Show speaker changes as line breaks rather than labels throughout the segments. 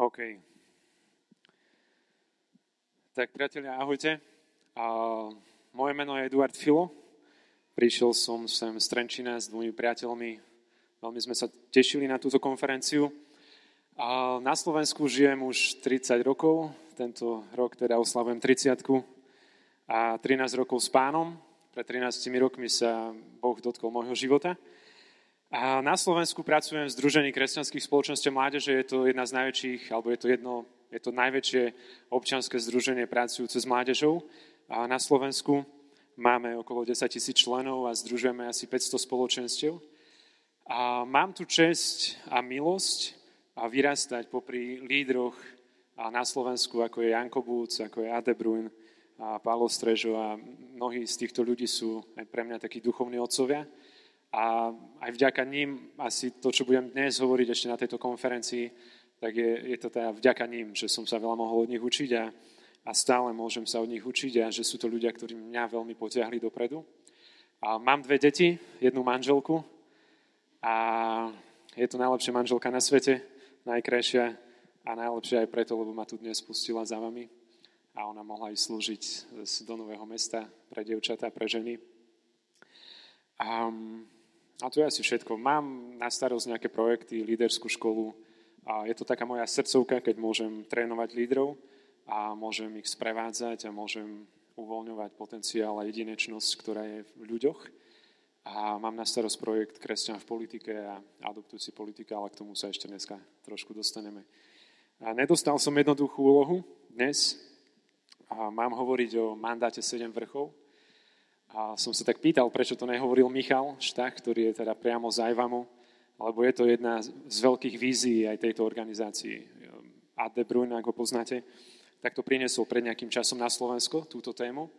OK. Tak priatelia, ahojte. A, moje meno je Eduard Filo. Prišiel som sem z Trenčina s dvomi priateľmi. Veľmi sme sa tešili na túto konferenciu. A na Slovensku žijem už 30 rokov. Tento rok teda oslavujem 30 a 13 rokov s pánom. Pred 13 rokmi sa Boh dotkol môjho života. Na Slovensku pracujem v Združení kresťanských spoločností mládeže. Je to jedna z najväčších, alebo je to jedno, je to najväčšie občanské združenie pracujúce s mládežou. A na Slovensku máme okolo 10 tisíc členov a združujeme asi 500 spoločenstiev. A mám tu čest a milosť a vyrastať popri lídroch na Slovensku, ako je Janko Búc, ako je Ade Bruin, a Pálo Strežo a mnohí z týchto ľudí sú aj pre mňa takí duchovní otcovia. A aj vďaka ním, asi to, čo budem dnes hovoriť ešte na tejto konferencii, tak je, je to teda vďaka ním, že som sa veľa mohol od nich učiť a, a stále môžem sa od nich učiť a že sú to ľudia, ktorí mňa veľmi potiahli dopredu. A mám dve deti, jednu manželku a je to najlepšia manželka na svete, najkrajšia a najlepšia aj preto, lebo ma tu dnes pustila za vami a ona mohla ísť slúžiť do nového mesta pre devčatá, pre ženy. A a to je asi všetko. Mám na starosť nejaké projekty, líderskú školu a je to taká moja srdcovka, keď môžem trénovať lídrov a môžem ich sprevádzať a môžem uvoľňovať potenciál a jedinečnosť, ktorá je v ľuďoch. A mám na starosť projekt Kresťan v politike a adoptujúci politika, ale k tomu sa ešte dneska trošku dostaneme. A nedostal som jednoduchú úlohu dnes. A mám hovoriť o mandáte 7 vrchov. A som sa tak pýtal, prečo to nehovoril Michal Štach, ktorý je teda priamo z Ajvamu, lebo je to jedna z veľkých vízií aj tejto organizácii. Ad de Bruyne, ako poznáte, tak to priniesol pred nejakým časom na Slovensko, túto tému,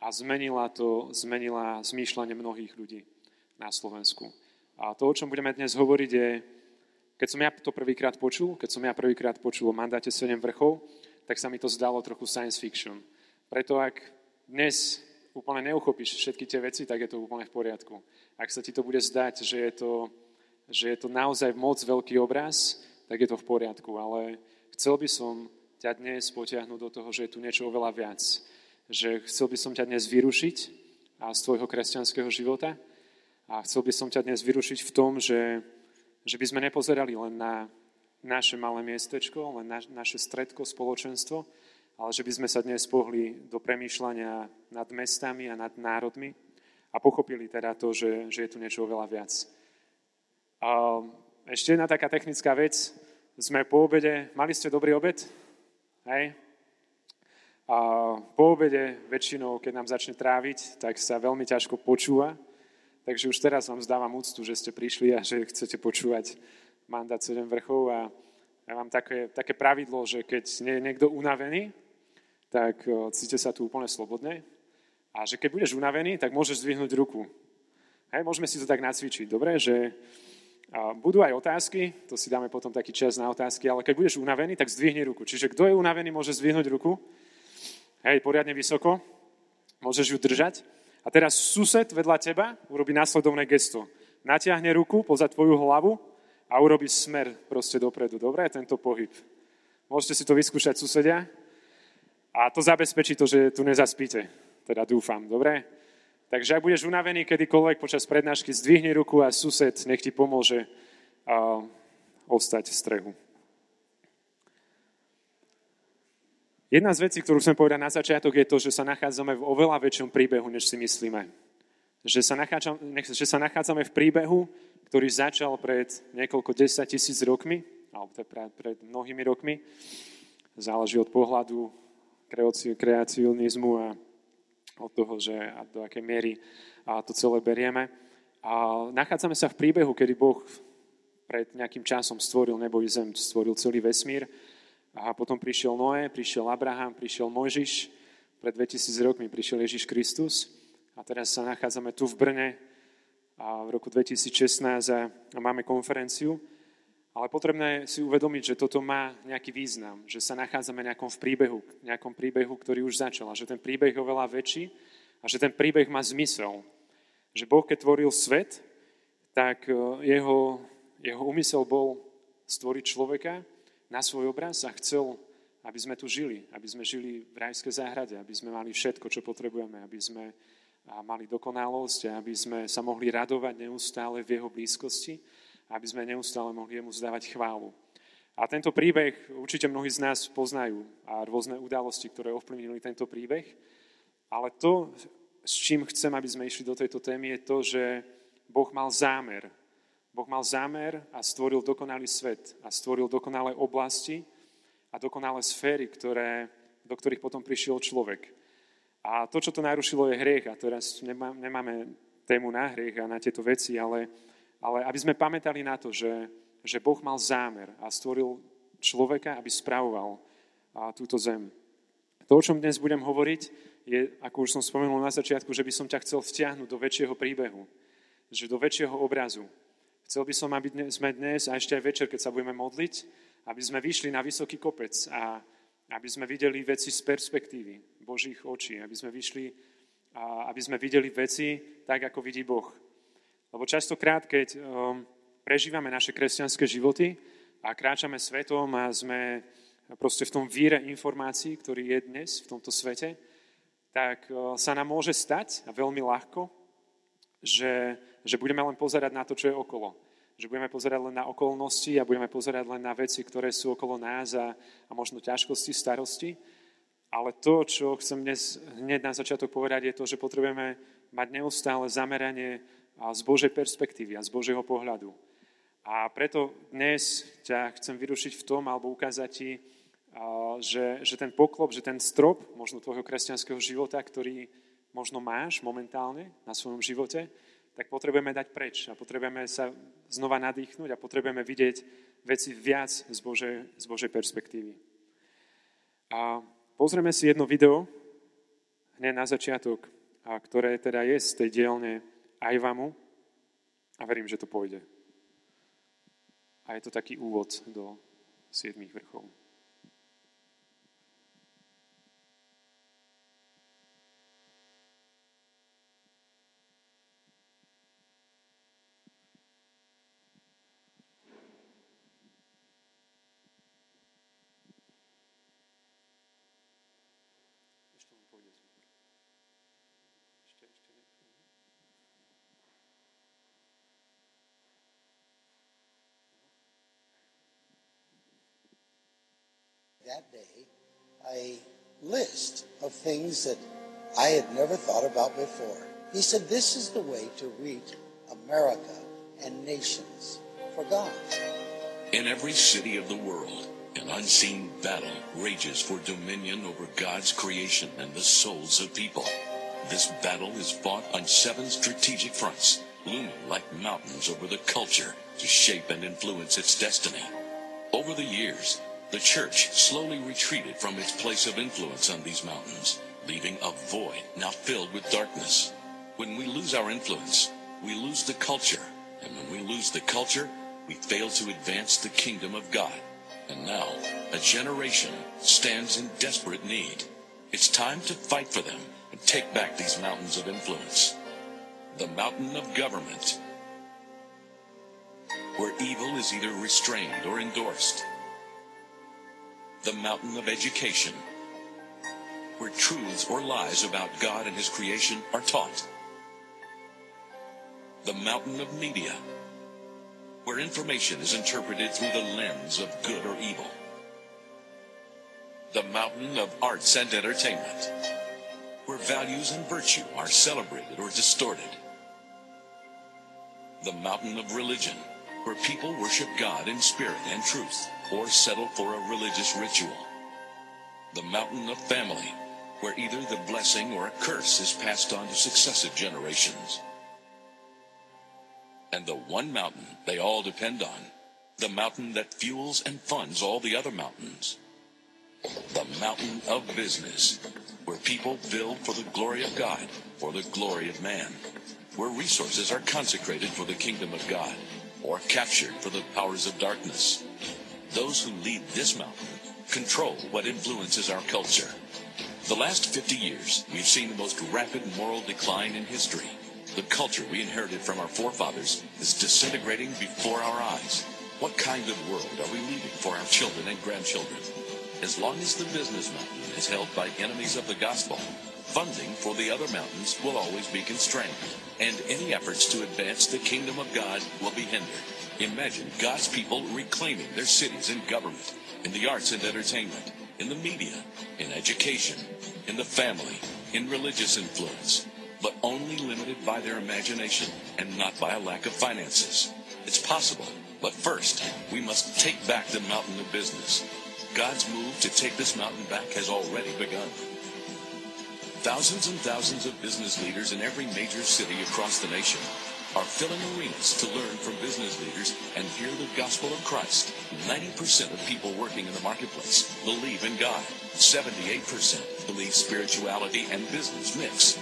a zmenila to, zmenila zmýšľanie mnohých ľudí na Slovensku. A to, o čom budeme dnes hovoriť, je, keď som ja to prvýkrát počul, keď som ja prvýkrát počul o mandáte 7 vrchov, tak sa mi to zdalo trochu science fiction. Preto ak dnes úplne neuchopíš všetky tie veci, tak je to úplne v poriadku. Ak sa ti to bude zdať, že je to, že je to naozaj moc veľký obraz, tak je to v poriadku. Ale chcel by som ťa dnes potiahnuť do toho, že je tu niečo oveľa viac. Že chcel by som ťa dnes vyrušiť a z tvojho kresťanského života a chcel by som ťa dnes vyrušiť v tom, že, že by sme nepozerali len na naše malé miestečko, len na, naše stredko, spoločenstvo, ale že by sme sa dnes pohli do premýšľania nad mestami a nad národmi a pochopili teda to, že, že je tu niečo oveľa viac. A ešte jedna taká technická vec. Sme po obede, mali ste dobrý obed? Hej? A po obede väčšinou, keď nám začne tráviť, tak sa veľmi ťažko počúva. Takže už teraz vám zdávam úctu, že ste prišli a že chcete počúvať mandát 7 vrchov. A ja mám také, také pravidlo, že keď nie je niekto unavený, tak cíte sa tu úplne slobodne. A že keď budeš unavený, tak môžeš zdvihnúť ruku. Hej, môžeme si to tak nacvičiť, dobre? Že budú aj otázky, to si dáme potom taký čas na otázky, ale keď budeš unavený, tak zdvihni ruku. Čiže kto je unavený, môže zdvihnúť ruku. Hej, poriadne vysoko. Môžeš ju držať. A teraz sused vedľa teba urobí následovné gesto. Natiahne ruku poza tvoju hlavu a urobí smer proste dopredu. Dobre, tento pohyb. Môžete si to vyskúšať, susedia? A to zabezpečí to, že tu nezaspíte. Teda dúfam, dobre? Takže ak budeš unavený kedykoľvek počas prednášky, zdvihni ruku a sused nech ti pomôže uh, ostať v strehu. Jedna z vecí, ktorú chcem povedať na začiatok, je to, že sa nachádzame v oveľa väčšom príbehu, než si myslíme. Že sa, nachádzame, že sa nachádzame v príbehu, ktorý začal pred niekoľko desať tisíc rokmi, alebo pred, pred mnohými rokmi. Záleží od pohľadu kreacionizmu a od toho, že a do akej miery a to celé berieme. A nachádzame sa v príbehu, kedy Boh pred nejakým časom stvoril nebo i zem, stvoril celý vesmír. A potom prišiel Noé, prišiel Abraham, prišiel Mojžiš, pred 2000 rokmi prišiel Ježiš Kristus. A teraz sa nachádzame tu v Brne a v roku 2016 a, a máme konferenciu. Ale potrebné si uvedomiť, že toto má nejaký význam, že sa nachádzame nejakom v príbehu, nejakom príbehu, ktorý už začal a že ten príbeh je oveľa väčší a že ten príbeh má zmysel. Že Boh, keď tvoril svet, tak e, jeho, jeho úmysel bol stvoriť človeka na svoj obraz a chcel, aby sme tu žili, aby sme žili v rajskej záhrade, aby sme mali všetko, čo potrebujeme, aby sme mali dokonalosť, aby sme sa mohli radovať neustále v jeho blízkosti, aby sme neustále mohli jemu zdávať chválu. A tento príbeh určite mnohí z nás poznajú a rôzne udalosti, ktoré ovplyvnili tento príbeh. Ale to, s čím chcem, aby sme išli do tejto témy, je to, že Boh mal zámer. Boh mal zámer a stvoril dokonalý svet a stvoril dokonalé oblasti a dokonalé sféry, ktoré, do ktorých potom prišiel človek. A to, čo to narušilo, je hriech. A teraz nemá, nemáme tému na hriech a na tieto veci, ale, ale aby sme pamätali na to, že, že Boh mal zámer a stvoril človeka, aby spravoval túto zem. To, o čom dnes budem hovoriť, je, ako už som spomenul na začiatku, že by som ťa chcel vtiahnuť do väčšieho príbehu, že do väčšieho obrazu. Chcel by som, aby sme dnes a ešte aj večer, keď sa budeme modliť, aby sme vyšli na vysoký kopec a aby sme videli veci z perspektívy, Božích očí, aby sme vyšli a aby sme videli veci tak, ako vidí Boh. Lebo častokrát, keď um, prežívame naše kresťanské životy a kráčame svetom a sme proste v tom víre informácií, ktorý je dnes v tomto svete, tak uh, sa nám môže stať, a veľmi ľahko, že, že budeme len pozerať na to, čo je okolo. Že budeme pozerať len na okolnosti a budeme pozerať len na veci, ktoré sú okolo nás a, a možno ťažkosti, starosti. Ale to, čo chcem dnes hneď na začiatok povedať, je to, že potrebujeme mať neustále zameranie z Božej perspektívy a z Božieho pohľadu. A preto dnes ťa chcem vyrušiť v tom, alebo ukázať ti, že, že ten poklop, že ten strop možno tvojho kresťanského života, ktorý možno máš momentálne na svojom živote, tak potrebujeme dať preč a potrebujeme sa znova nadýchnuť a potrebujeme vidieť veci viac z Božej, z Božej perspektívy. A Pozrieme si jedno video hneď na začiatok, a ktoré teda je z tej dielne Ajvamu a verím, že to pôjde. A je to taký úvod do siedmých vrchov.
That day a list of things that I had never thought about before. He said, This is the way to reach America and nations for God.
In every city of the world, an unseen battle rages for dominion over God's creation and the souls of people. This battle is fought on seven strategic fronts, looming like mountains over the culture to shape and influence its destiny. Over the years, the church slowly retreated from its place of influence on these mountains, leaving a void now filled with darkness. When we lose our influence, we lose the culture. And when we lose the culture, we fail to advance the kingdom of God. And now, a generation stands in desperate need. It's time to fight for them and take back these mountains of influence. The mountain of government, where evil is either restrained or endorsed the mountain of education, where truths or lies about God and his creation are taught. The mountain of media, where information is interpreted through the lens of good or evil. The mountain of arts and entertainment, where values and virtue are celebrated or distorted. The mountain of religion, where people worship God in spirit and truth or settle for a religious ritual. The mountain of family, where either the blessing or a curse is passed on to successive generations. And the one mountain they all depend on, the mountain that fuels and funds all the other mountains. The mountain of business, where people build for the glory of God, for the glory of man, where resources are consecrated for the kingdom of God, or captured for the powers of darkness. Those who lead this mountain control what influences our culture. The last 50 years, we've seen the most rapid moral decline in history. The culture we inherited from our forefathers is disintegrating before our eyes. What kind of world are we leaving for our children and grandchildren? As long as the business mountain is held by enemies of the gospel, funding for the other mountains will always be constrained, and any efforts to advance the kingdom of God will be hindered. Imagine God's people reclaiming their cities and government, in the arts and entertainment, in the media, in education, in the family, in religious influence, but only limited by their imagination and not by a lack of finances. It's possible, but first, we must take back the mountain of business. God's move to take this mountain back has already begun. Thousands and thousands of business leaders in every major city across the nation are filling arenas to learn from business leaders and hear the gospel of Christ. 90% of people working in the marketplace believe in God. 78% believe spirituality and business mix.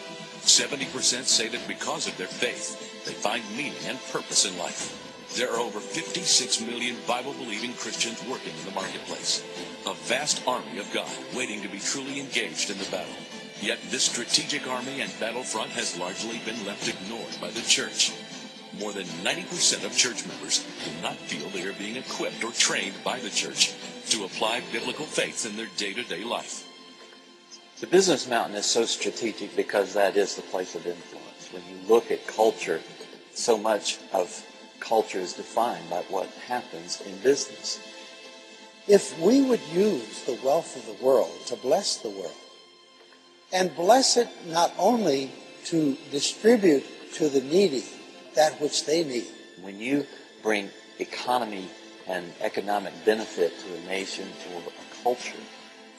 70% say that because of their faith, they find meaning and purpose in life. There are over 56 million Bible believing Christians working in the marketplace. A vast army of God waiting to be truly engaged in the battle. Yet this strategic army and battlefront has largely been left ignored by the church. More than 90% of church members do not feel they are being equipped or trained by the church to apply biblical faith in their day-to-day life.
The business mountain is so strategic because that is the place of influence. When you look at culture, so much of culture is defined by what happens in business.
If we would use the wealth of the world to bless the world, and bless it not only to distribute to the needy that which they need,
When you bring economy and economic benefit to a nation or a culture,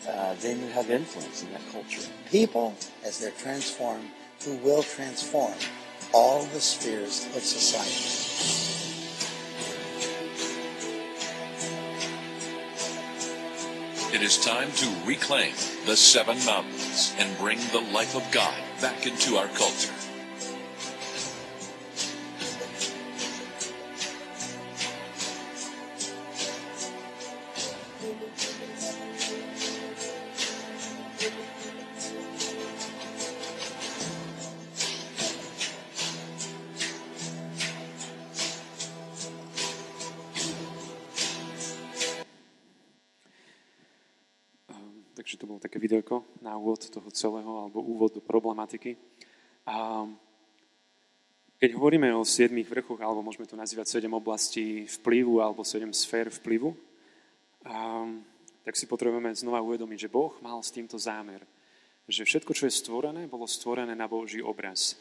uh, then you have influence in that culture.
people, as they're transformed, who will transform all the spheres of society.
It is time to reclaim the seven mountains and bring the life of God back into our culture.
Videoko na úvod toho celého, alebo úvod do problematiky. A keď hovoríme o siedmých vrchoch, alebo môžeme to nazývať sedem oblastí vplyvu, alebo sedem sfér vplyvu, a, tak si potrebujeme znova uvedomiť, že Boh mal s týmto zámer. Že všetko, čo je stvorené, bolo stvorené na Boží obraz.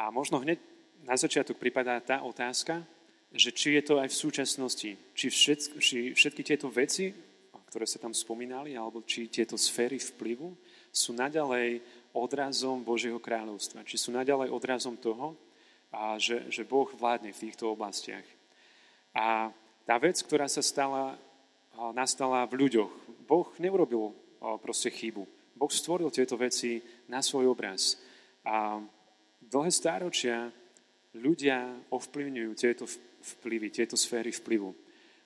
A možno hneď na začiatok pripadá tá otázka, že či je to aj v súčasnosti, či, všetky, či všetky tieto veci, ktoré sa tam spomínali, alebo či tieto sféry vplyvu sú naďalej odrazom Božieho kráľovstva. Či sú naďalej odrazom toho, a že, že Boh vládne v týchto oblastiach. A tá vec, ktorá sa stala, nastala v ľuďoch, Boh neurobil proste chybu. Boh stvoril tieto veci na svoj obraz. A dlhé stáročia ľudia ovplyvňujú tieto vplyvy, tieto sféry vplyvu.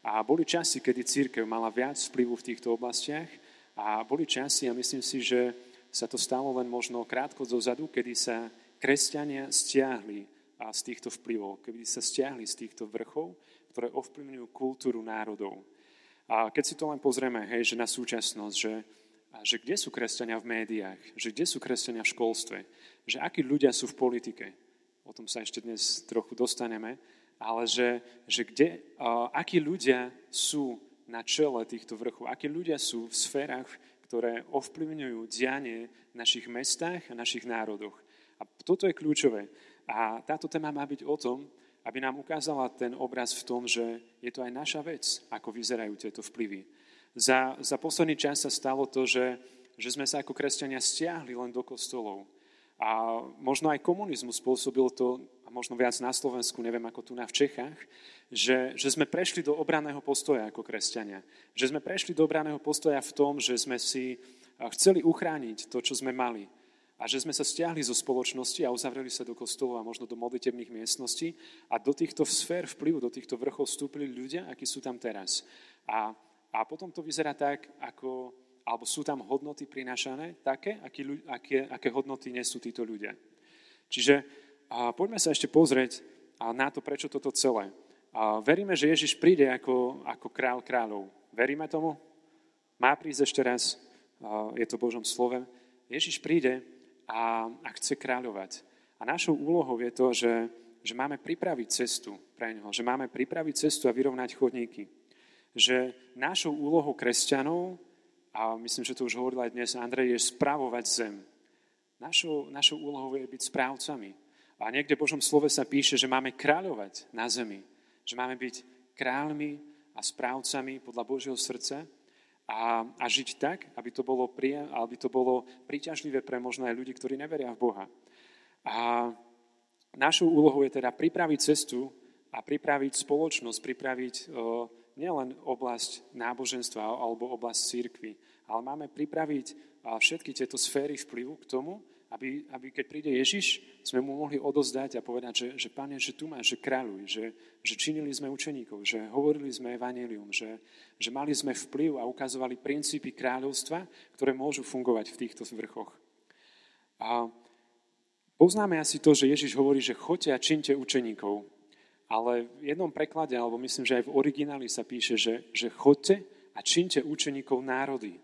A boli časy, kedy církev mala viac vplyvu v týchto oblastiach a boli časy, a myslím si, že sa to stalo len možno krátko dozadu, kedy sa kresťania stiahli z týchto vplyvov, kedy sa stiahli z týchto vrchov, ktoré ovplyvňujú kultúru národov. A keď si to len pozrieme, hej, že na súčasnosť, že, a že kde sú kresťania v médiách, že kde sú kresťania v školstve, že akí ľudia sú v politike, o tom sa ešte dnes trochu dostaneme, ale že, že kde, a, akí ľudia sú na čele týchto vrchov, akí ľudia sú v sférach, ktoré ovplyvňujú dianie v našich mestách a našich národoch. A toto je kľúčové. A táto téma má byť o tom, aby nám ukázala ten obraz v tom, že je to aj naša vec, ako vyzerajú tieto vplyvy. Za, za posledný čas sa stalo to, že, že sme sa ako kresťania stiahli len do kostolov. A možno aj komunizmus spôsobil to, a možno viac na Slovensku, neviem ako tu na v Čechách, že, že sme prešli do obraného postoja ako kresťania. Že sme prešli do obraného postoja v tom, že sme si chceli uchrániť to, čo sme mali a že sme sa stiahli zo spoločnosti a uzavreli sa do kostolov a možno do modlitebných miestností a do týchto sfér vplyvu, do týchto vrchov vstúpili ľudia, akí sú tam teraz. A, a potom to vyzerá tak, ako, alebo sú tam hodnoty prinášané také, aký, aké, aké hodnoty nesú títo ľudia. Čiže a poďme sa ešte pozrieť na to, prečo toto celé. A veríme, že Ježiš príde ako, ako král kráľov. Veríme tomu? Má prísť ešte raz, je to Božom slove. Ježiš príde a, a chce kráľovať. A našou úlohou je to, že, že máme pripraviť cestu pre neho, že máme pripraviť cestu a vyrovnať chodníky. Že našou úlohou kresťanov, a myslím, že to už hovoril aj dnes Andrej, je spravovať zem. Našou, našou úlohou je byť správcami. A niekde v Božom slove sa píše, že máme kráľovať na zemi že máme byť kráľmi a správcami podľa Božieho srdca a, a žiť tak, aby to, bolo prija, aby to bolo príťažlivé pre možno aj ľudí, ktorí neveria v Boha. A našou úlohou je teda pripraviť cestu a pripraviť spoločnosť, pripraviť o, nielen oblasť náboženstva alebo oblasť církvy, ale máme pripraviť všetky tieto sféry vplyvu k tomu, aby, aby keď príde Ježiš, sme mu mohli odozdať a povedať, že, že Pane, že tu máš, že kráľuj, že, že činili sme učeníkov, že hovorili sme evanelium, že, že mali sme vplyv a ukazovali princípy kráľovstva, ktoré môžu fungovať v týchto vrchoch. A poznáme asi to, že Ježiš hovorí, že choďte a činte učeníkov. Ale v jednom preklade, alebo myslím, že aj v origináli sa píše, že, že choďte a činte učeníkov národy.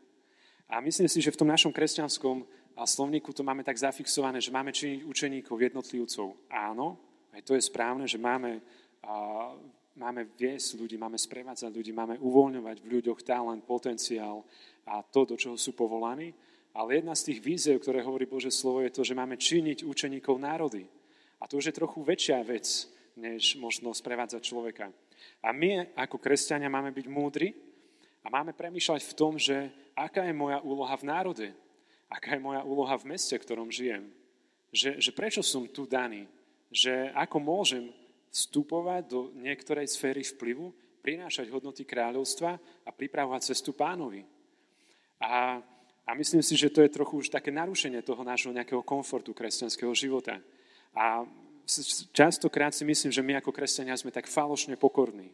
A myslím si, že v tom našom kresťanskom slovníku to máme tak zafixované, že máme činiť učeníkov jednotlivcov. Áno, aj to je správne, že máme, a, máme viesť ľudí, máme sprevádzať ľudí, máme uvoľňovať v ľuďoch talent, potenciál a to, do čoho sú povolaní. Ale jedna z tých víziev, ktoré hovorí Bože slovo, je to, že máme činiť učeníkov národy. A to už je trochu väčšia vec, než možno sprevádzať človeka. A my ako kresťania máme byť múdri a máme premýšľať v tom, že aká je moja úloha v národe aká je moja úloha v meste, v ktorom žijem. Že, že prečo som tu daný. Že ako môžem vstupovať do niektorej sféry vplyvu, prinášať hodnoty kráľovstva a pripravovať cestu pánovi. A, a myslím si, že to je trochu už také narušenie toho nášho nejakého komfortu kresťanského života. A častokrát si myslím, že my ako kresťania sme tak falošne pokorní.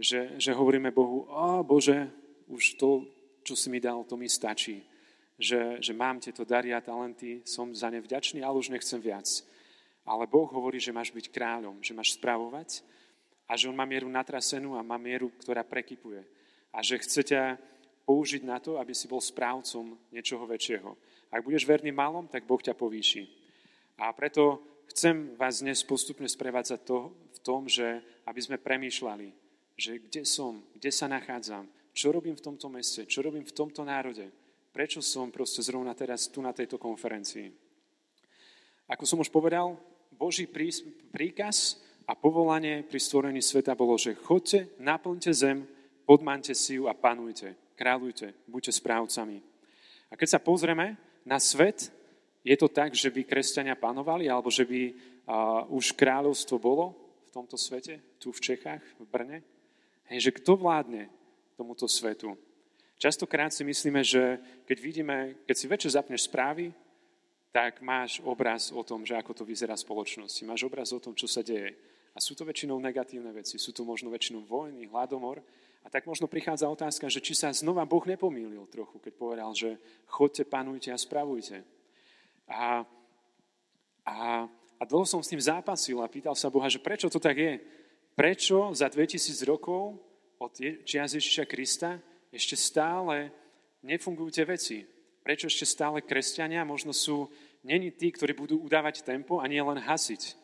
Že, že hovoríme Bohu, o Bože, už to, čo si mi dal, to mi stačí že, že mám tieto dary a talenty, som za ne vďačný, ale už nechcem viac. Ale Boh hovorí, že máš byť kráľom, že máš spravovať a že On má mieru natrasenú a má mieru, ktorá prekypuje. A že chce ťa použiť na to, aby si bol správcom niečoho väčšieho. Ak budeš verný malom, tak Boh ťa povýši. A preto chcem vás dnes postupne sprevádzať to, v tom, že aby sme premýšľali, že kde som, kde sa nachádzam, čo robím v tomto meste, čo robím v tomto národe, prečo som proste zrovna teraz tu na tejto konferencii. Ako som už povedal, Boží príkaz a povolanie pri stvorení sveta bolo, že chodte, naplňte zem, podmante si ju a panujte, kráľujte, buďte správcami. A keď sa pozrieme na svet, je to tak, že by kresťania panovali, alebo že by uh, už kráľovstvo bolo v tomto svete, tu v Čechách, v Brne? Hej, že kto vládne tomuto svetu? Častokrát si myslíme, že keď vidíme, keď si večer zapneš správy, tak máš obraz o tom, že ako to vyzerá v spoločnosti. Máš obraz o tom, čo sa deje. A sú to väčšinou negatívne veci. Sú to možno väčšinou vojny, hladomor. A tak možno prichádza otázka, že či sa znova Boh nepomýlil trochu, keď povedal, že chodte, panujte a spravujte. A, a, a dlho som s tým zápasil a pýtal sa Boha, že prečo to tak je? Prečo za 2000 rokov od čias Ježiša Krista ešte stále nefungujú tie veci. Prečo ešte stále kresťania možno sú, není tí, ktorí budú udávať tempo a nie len hasiť.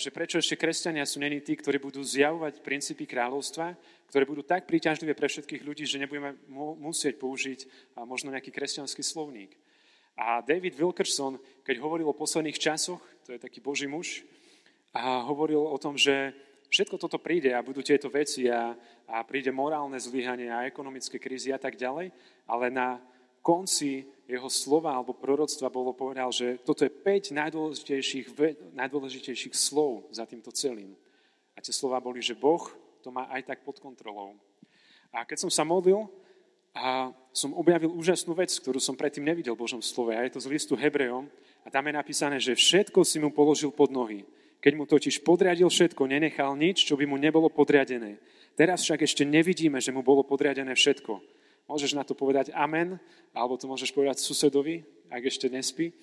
Že prečo ešte kresťania sú není tí, ktorí budú zjavovať princípy kráľovstva, ktoré budú tak príťažlivé pre všetkých ľudí, že nebudeme musieť použiť možno nejaký kresťanský slovník. A David Wilkerson, keď hovoril o posledných časoch, to je taký boží muž, a hovoril o tom, že Všetko toto príde a budú tieto veci a, a príde morálne zlyhanie a ekonomické krízy a tak ďalej, ale na konci jeho slova alebo proroctva bolo povedal, že toto je 5 najdôležitejších, najdôležitejších slov za týmto celým. A tie slova boli, že Boh to má aj tak pod kontrolou. A keď som sa modlil, a som objavil úžasnú vec, ktorú som predtým nevidel v Božom slove. A je to z listu Hebrejom. A tam je napísané, že všetko si mu položil pod nohy. Keď mu totiž podriadil všetko, nenechal nič, čo by mu nebolo podriadené. Teraz však ešte nevidíme, že mu bolo podriadené všetko. Môžeš na to povedať amen, alebo to môžeš povedať susedovi, ak ešte nespí,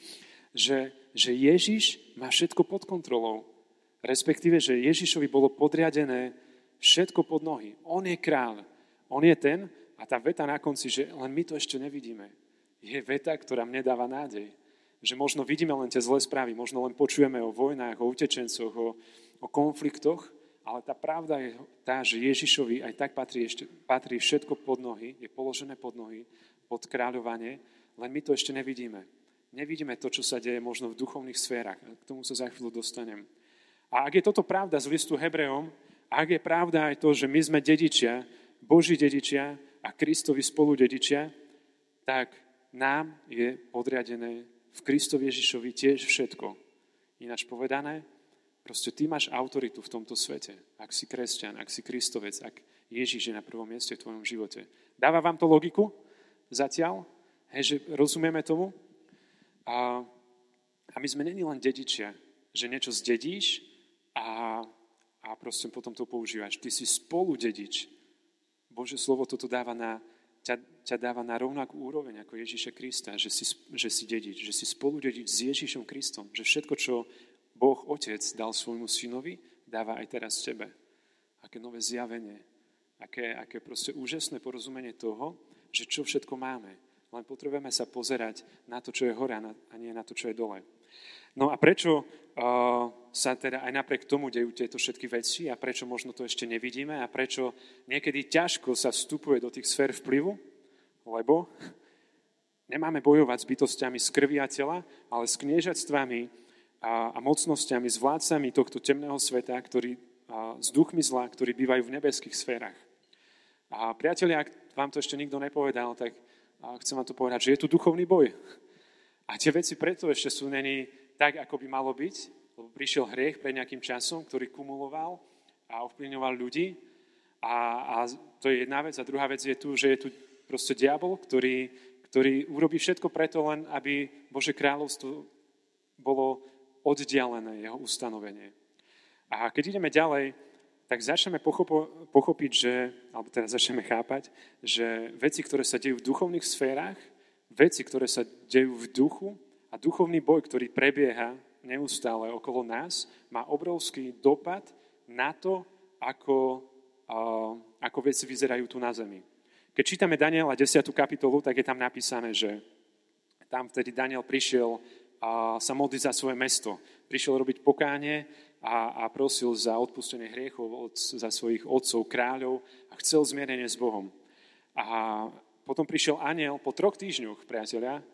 že, že Ježiš má všetko pod kontrolou. Respektíve, že Ježišovi bolo podriadené všetko pod nohy. On je kráľ. On je ten a tá veta na konci, že len my to ešte nevidíme, je veta, ktorá mne dáva nádej. Že možno vidíme len tie zlé správy, možno len počujeme o vojnách, o utečencoch, o, o konfliktoch, ale tá pravda je tá, že Ježišovi aj tak patrí, ešte, patrí všetko pod nohy, je položené pod nohy, pod kráľovanie, len my to ešte nevidíme. Nevidíme to, čo sa deje možno v duchovných sférach. K tomu sa za chvíľu dostanem. A ak je toto pravda z listu Hebrejom, ak je pravda aj to, že my sme dedičia, Boží dedičia a Kristovi spolu dedičia, tak nám je podriadené v Kristovi Ježišovi tiež všetko. Ináč povedané, proste ty máš autoritu v tomto svete. Ak si kresťan, ak si kristovec, ak Ježiš je na prvom mieste v tvojom živote. Dáva vám to logiku zatiaľ? Hej, že rozumieme tomu? A, a my sme není len dedičia, že niečo zdedíš a a proste potom to používaš. Ty si spolu dedič. Bože slovo toto dáva na, ťa, ťa dáva na rovnakú úroveň ako Ježíša Krista, že si, že si dedič, že si spolu dedič s Ježíšom Kristom, že všetko, čo Boh Otec dal svojmu synovi, dáva aj teraz tebe. Aké nové zjavenie, aké, aké proste úžasné porozumenie toho, že čo všetko máme. Len potrebujeme sa pozerať na to, čo je hore a nie na to, čo je dole. No a prečo uh, sa teda aj napriek tomu dejú tieto všetky veci a prečo možno to ešte nevidíme a prečo niekedy ťažko sa vstupuje do tých sfér vplyvu? Lebo nemáme bojovať s bytostiami z krvi a tela, ale s kniežatstvami a, a mocnosťami, s vládcami tohto temného sveta, ktorí, a, s duchmi zla, ktorí bývajú v nebeských sférach. A priatelia, ak vám to ešte nikto nepovedal, tak chcem vám to povedať, že je tu duchovný boj. A tie veci preto ešte sú není tak, ako by malo byť, lebo prišiel hriech pred nejakým časom, ktorý kumuloval a ovplyvňoval ľudí. A, a to je jedna vec. A druhá vec je tu, že je tu proste diabol, ktorý, ktorý urobí všetko preto len, aby Bože kráľovstvo bolo oddialené, jeho ustanovenie. A keď ideme ďalej, tak začneme pochopo, pochopiť, že, alebo teda začneme chápať, že veci, ktoré sa dejú v duchovných sférach, veci, ktoré sa dejú v duchu, a duchovný boj, ktorý prebieha neustále okolo nás, má obrovský dopad na to, ako, ako veci vyzerajú tu na zemi. Keď čítame Daniela 10. kapitolu, tak je tam napísané, že tam vtedy Daniel prišiel uh, sa modliť za svoje mesto. Prišiel robiť pokánie a, a prosil za odpustenie hriechov od, za svojich otcov, kráľov a chcel zmierenie s Bohom. A potom prišiel aniel po troch týždňoch, priatelia,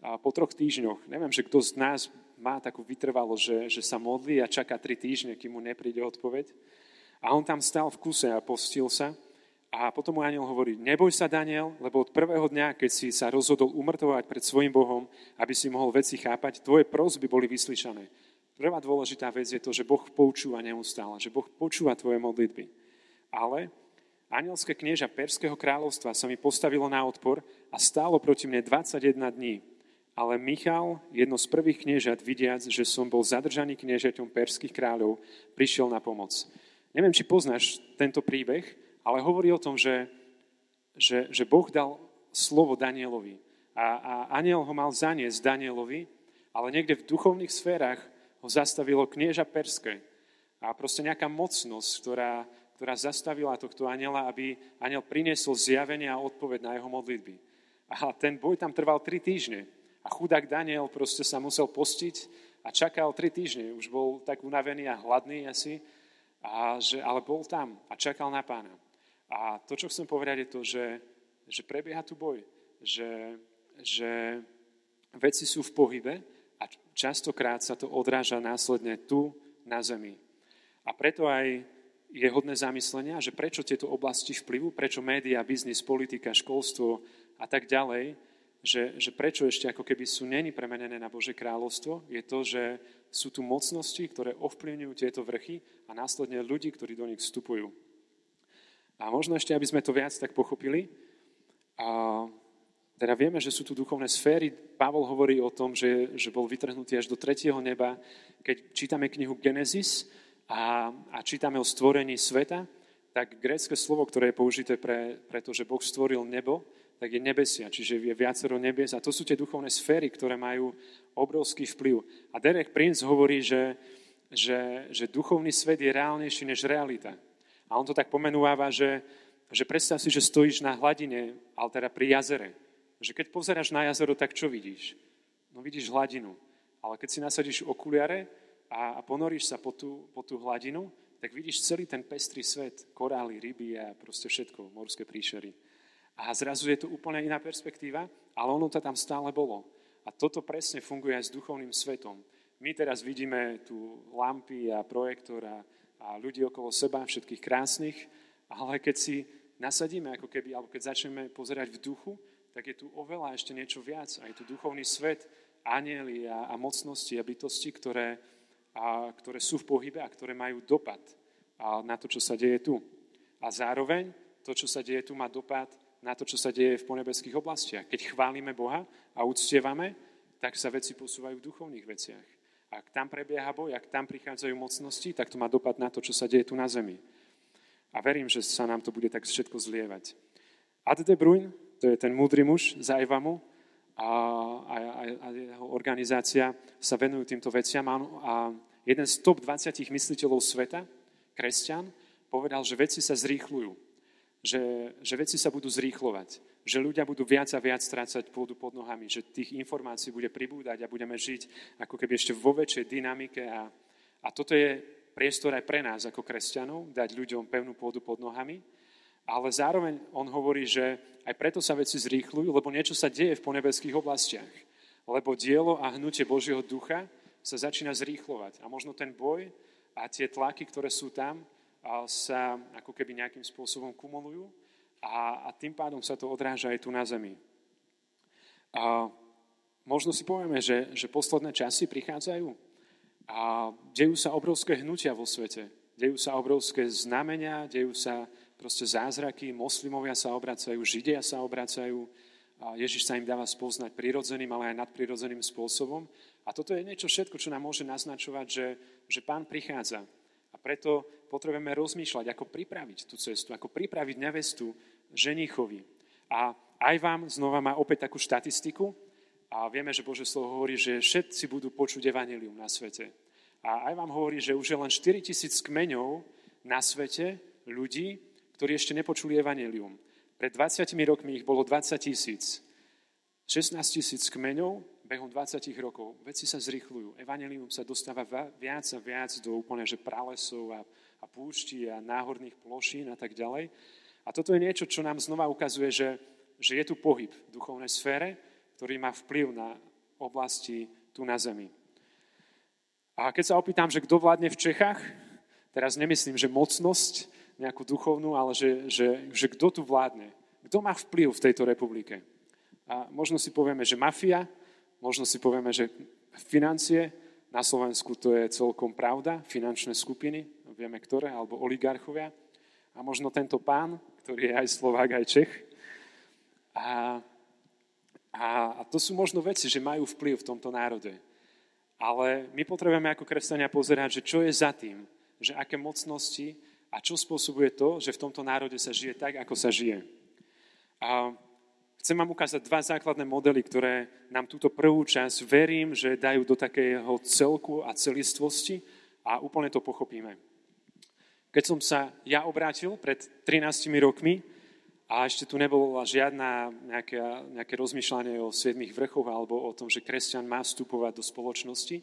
a po troch týždňoch, neviem, že kto z nás má takú vytrvalo, že, že sa modlí a čaká tri týždne, kým mu nepríde odpoveď. A on tam stal v kuse a postil sa. A potom mu aniel hovorí, neboj sa, Daniel, lebo od prvého dňa, keď si sa rozhodol umrtovať pred svojim Bohom, aby si mohol veci chápať, tvoje prosby boli vyslyšané. Prvá dôležitá vec je to, že Boh poučúva neustále, že Boh počúva tvoje modlitby. Ale anielské knieža Perského kráľovstva sa mi postavilo na odpor a stálo proti mne 21 dní. Ale Michal, jedno z prvých kniežat, vidiac, že som bol zadržaný kniežaťom perských kráľov, prišiel na pomoc. Neviem, či poznáš tento príbeh, ale hovorí o tom, že, že, že Boh dal slovo Danielovi. A, a aniel ho mal zaniesť Danielovi, ale niekde v duchovných sférach ho zastavilo knieža perské. A proste nejaká mocnosť, ktorá, ktorá zastavila tohto aniela, aby aniel priniesol zjavenie a odpoveď na jeho modlitby. A ten boj tam trval tri týždne. A chudák Daniel proste sa musel postiť a čakal tri týždne. Už bol tak unavený a hladný asi, a že, ale bol tam a čakal na pána. A to, čo chcem povedať, je to, že, že prebieha tu boj. Že, že veci sú v pohybe a častokrát sa to odráža následne tu na zemi. A preto aj je hodné zamyslenia, že prečo tieto oblasti vplyvu, prečo média, biznis, politika, školstvo a tak ďalej že, že prečo ešte ako keby sú není premenené na Bože kráľovstvo, je to, že sú tu mocnosti, ktoré ovplyvňujú tieto vrchy a následne ľudí, ktorí do nich vstupujú. A možno ešte, aby sme to viac tak pochopili, a teda vieme, že sú tu duchovné sféry. Pavol hovorí o tom, že, že bol vytrhnutý až do tretieho neba. Keď čítame knihu Genesis a, a čítame o stvorení sveta, tak grécke slovo, ktoré je použité pre, pre to, že Boh stvoril nebo, tak je nebesia, čiže je viacero nebies a to sú tie duchovné sféry, ktoré majú obrovský vplyv. A Derek Prince hovorí, že, že, že duchovný svet je reálnejší než realita. A on to tak pomenúva, že, že predstav si, že stojíš na hladine, ale teda pri jazere. Že keď pozeráš na jazero, tak čo vidíš? No vidíš hladinu. Ale keď si nasadíš okuliare a, a ponoríš sa po tú, po tú hladinu, tak vidíš celý ten pestrý svet, korály, ryby a proste všetko, morské príšery. A zrazu je to úplne iná perspektíva, ale ono to tam stále bolo. A toto presne funguje aj s duchovným svetom. My teraz vidíme tu lampy a projektor a, a ľudí okolo seba, všetkých krásnych, ale keď si nasadíme, ako keby, alebo keď začneme pozerať v duchu, tak je tu oveľa ešte niečo viac. A je tu duchovný svet, anieli a, a mocnosti a bytosti, ktoré, a, ktoré sú v pohybe a ktoré majú dopad a, na to, čo sa deje tu. A zároveň to, čo sa deje tu, má dopad na to, čo sa deje v ponebeských oblastiach. Keď chválime Boha a uctievame, tak sa veci posúvajú v duchovných veciach. Ak tam prebieha boj, ak tam prichádzajú mocnosti, tak to má dopad na to, čo sa deje tu na zemi. A verím, že sa nám to bude tak všetko zlievať. Ad de Bruyne, to je ten múdry muž z Ajvamu, a, a, a jeho organizácia sa venujú týmto veciam. A jeden z top 20 mysliteľov sveta, kresťan, povedal, že veci sa zrýchľujú. Že, že veci sa budú zrýchlovať. Že ľudia budú viac a viac strácať pôdu pod nohami. Že tých informácií bude pribúdať a budeme žiť ako keby ešte vo väčšej dynamike. A, a toto je priestor aj pre nás ako kresťanov, dať ľuďom pevnú pôdu pod nohami. Ale zároveň on hovorí, že aj preto sa veci zrýchľujú, lebo niečo sa deje v ponebeských oblastiach. Lebo dielo a hnutie Božieho ducha sa začína zrýchlovať. A možno ten boj a tie tlaky, ktoré sú tam, sa ako keby nejakým spôsobom kumulujú a, a tým pádom sa to odráža aj tu na zemi. A možno si povieme, že, že posledné časy prichádzajú a dejú sa obrovské hnutia vo svete. Dejú sa obrovské znamenia, dejú sa proste zázraky, moslimovia sa obracajú, židia sa obracajú, a Ježiš sa im dáva spoznať prirodzeným, ale aj nadprirodzeným spôsobom. A toto je niečo všetko, čo nám môže naznačovať, že, že pán prichádza. A preto potrebujeme rozmýšľať, ako pripraviť tú cestu, ako pripraviť nevestu ženichovi. A aj vám znova má opäť takú štatistiku, a vieme, že Bože slovo hovorí, že všetci budú počuť evanelium na svete. A aj vám hovorí, že už je len 4 tisíc kmeňov na svete ľudí, ktorí ešte nepočuli evanelium. Pred 20 rokmi ich bolo 20 tisíc. 16 tisíc kmeňov behom 20 rokov. Veci sa zrychľujú. Evanelium sa dostáva viac a viac do úplne že pralesov a, a púšti a náhorných plošín a tak ďalej. A toto je niečo, čo nám znova ukazuje, že, že je tu pohyb v duchovnej sfére, ktorý má vplyv na oblasti tu na zemi. A keď sa opýtam, že kto vládne v Čechách, teraz nemyslím, že mocnosť nejakú duchovnú, ale že, že, že kto tu vládne. Kto má vplyv v tejto republike? A možno si povieme, že mafia, možno si povieme, že financie, na Slovensku to je celkom pravda, finančné skupiny, vieme ktoré, alebo oligarchovia. A možno tento pán, ktorý je aj Slovák, aj Čech. A a, a to sú možno veci, že majú vplyv v tomto národe. Ale my potrebujeme ako kresťania pozerať, že čo je za tým, že aké mocnosti a čo spôsobuje to, že v tomto národe sa žije tak, ako sa žije. A chcem vám ukázať dva základné modely, ktoré nám túto prvú časť verím, že dajú do takého celku a celistvosti a úplne to pochopíme. Keď som sa ja obrátil pred 13 rokmi, a ešte tu nebolo žiadna nejaké, nejaké rozmýšľanie o siedmých vrchoch alebo o tom, že kresťan má vstupovať do spoločnosti,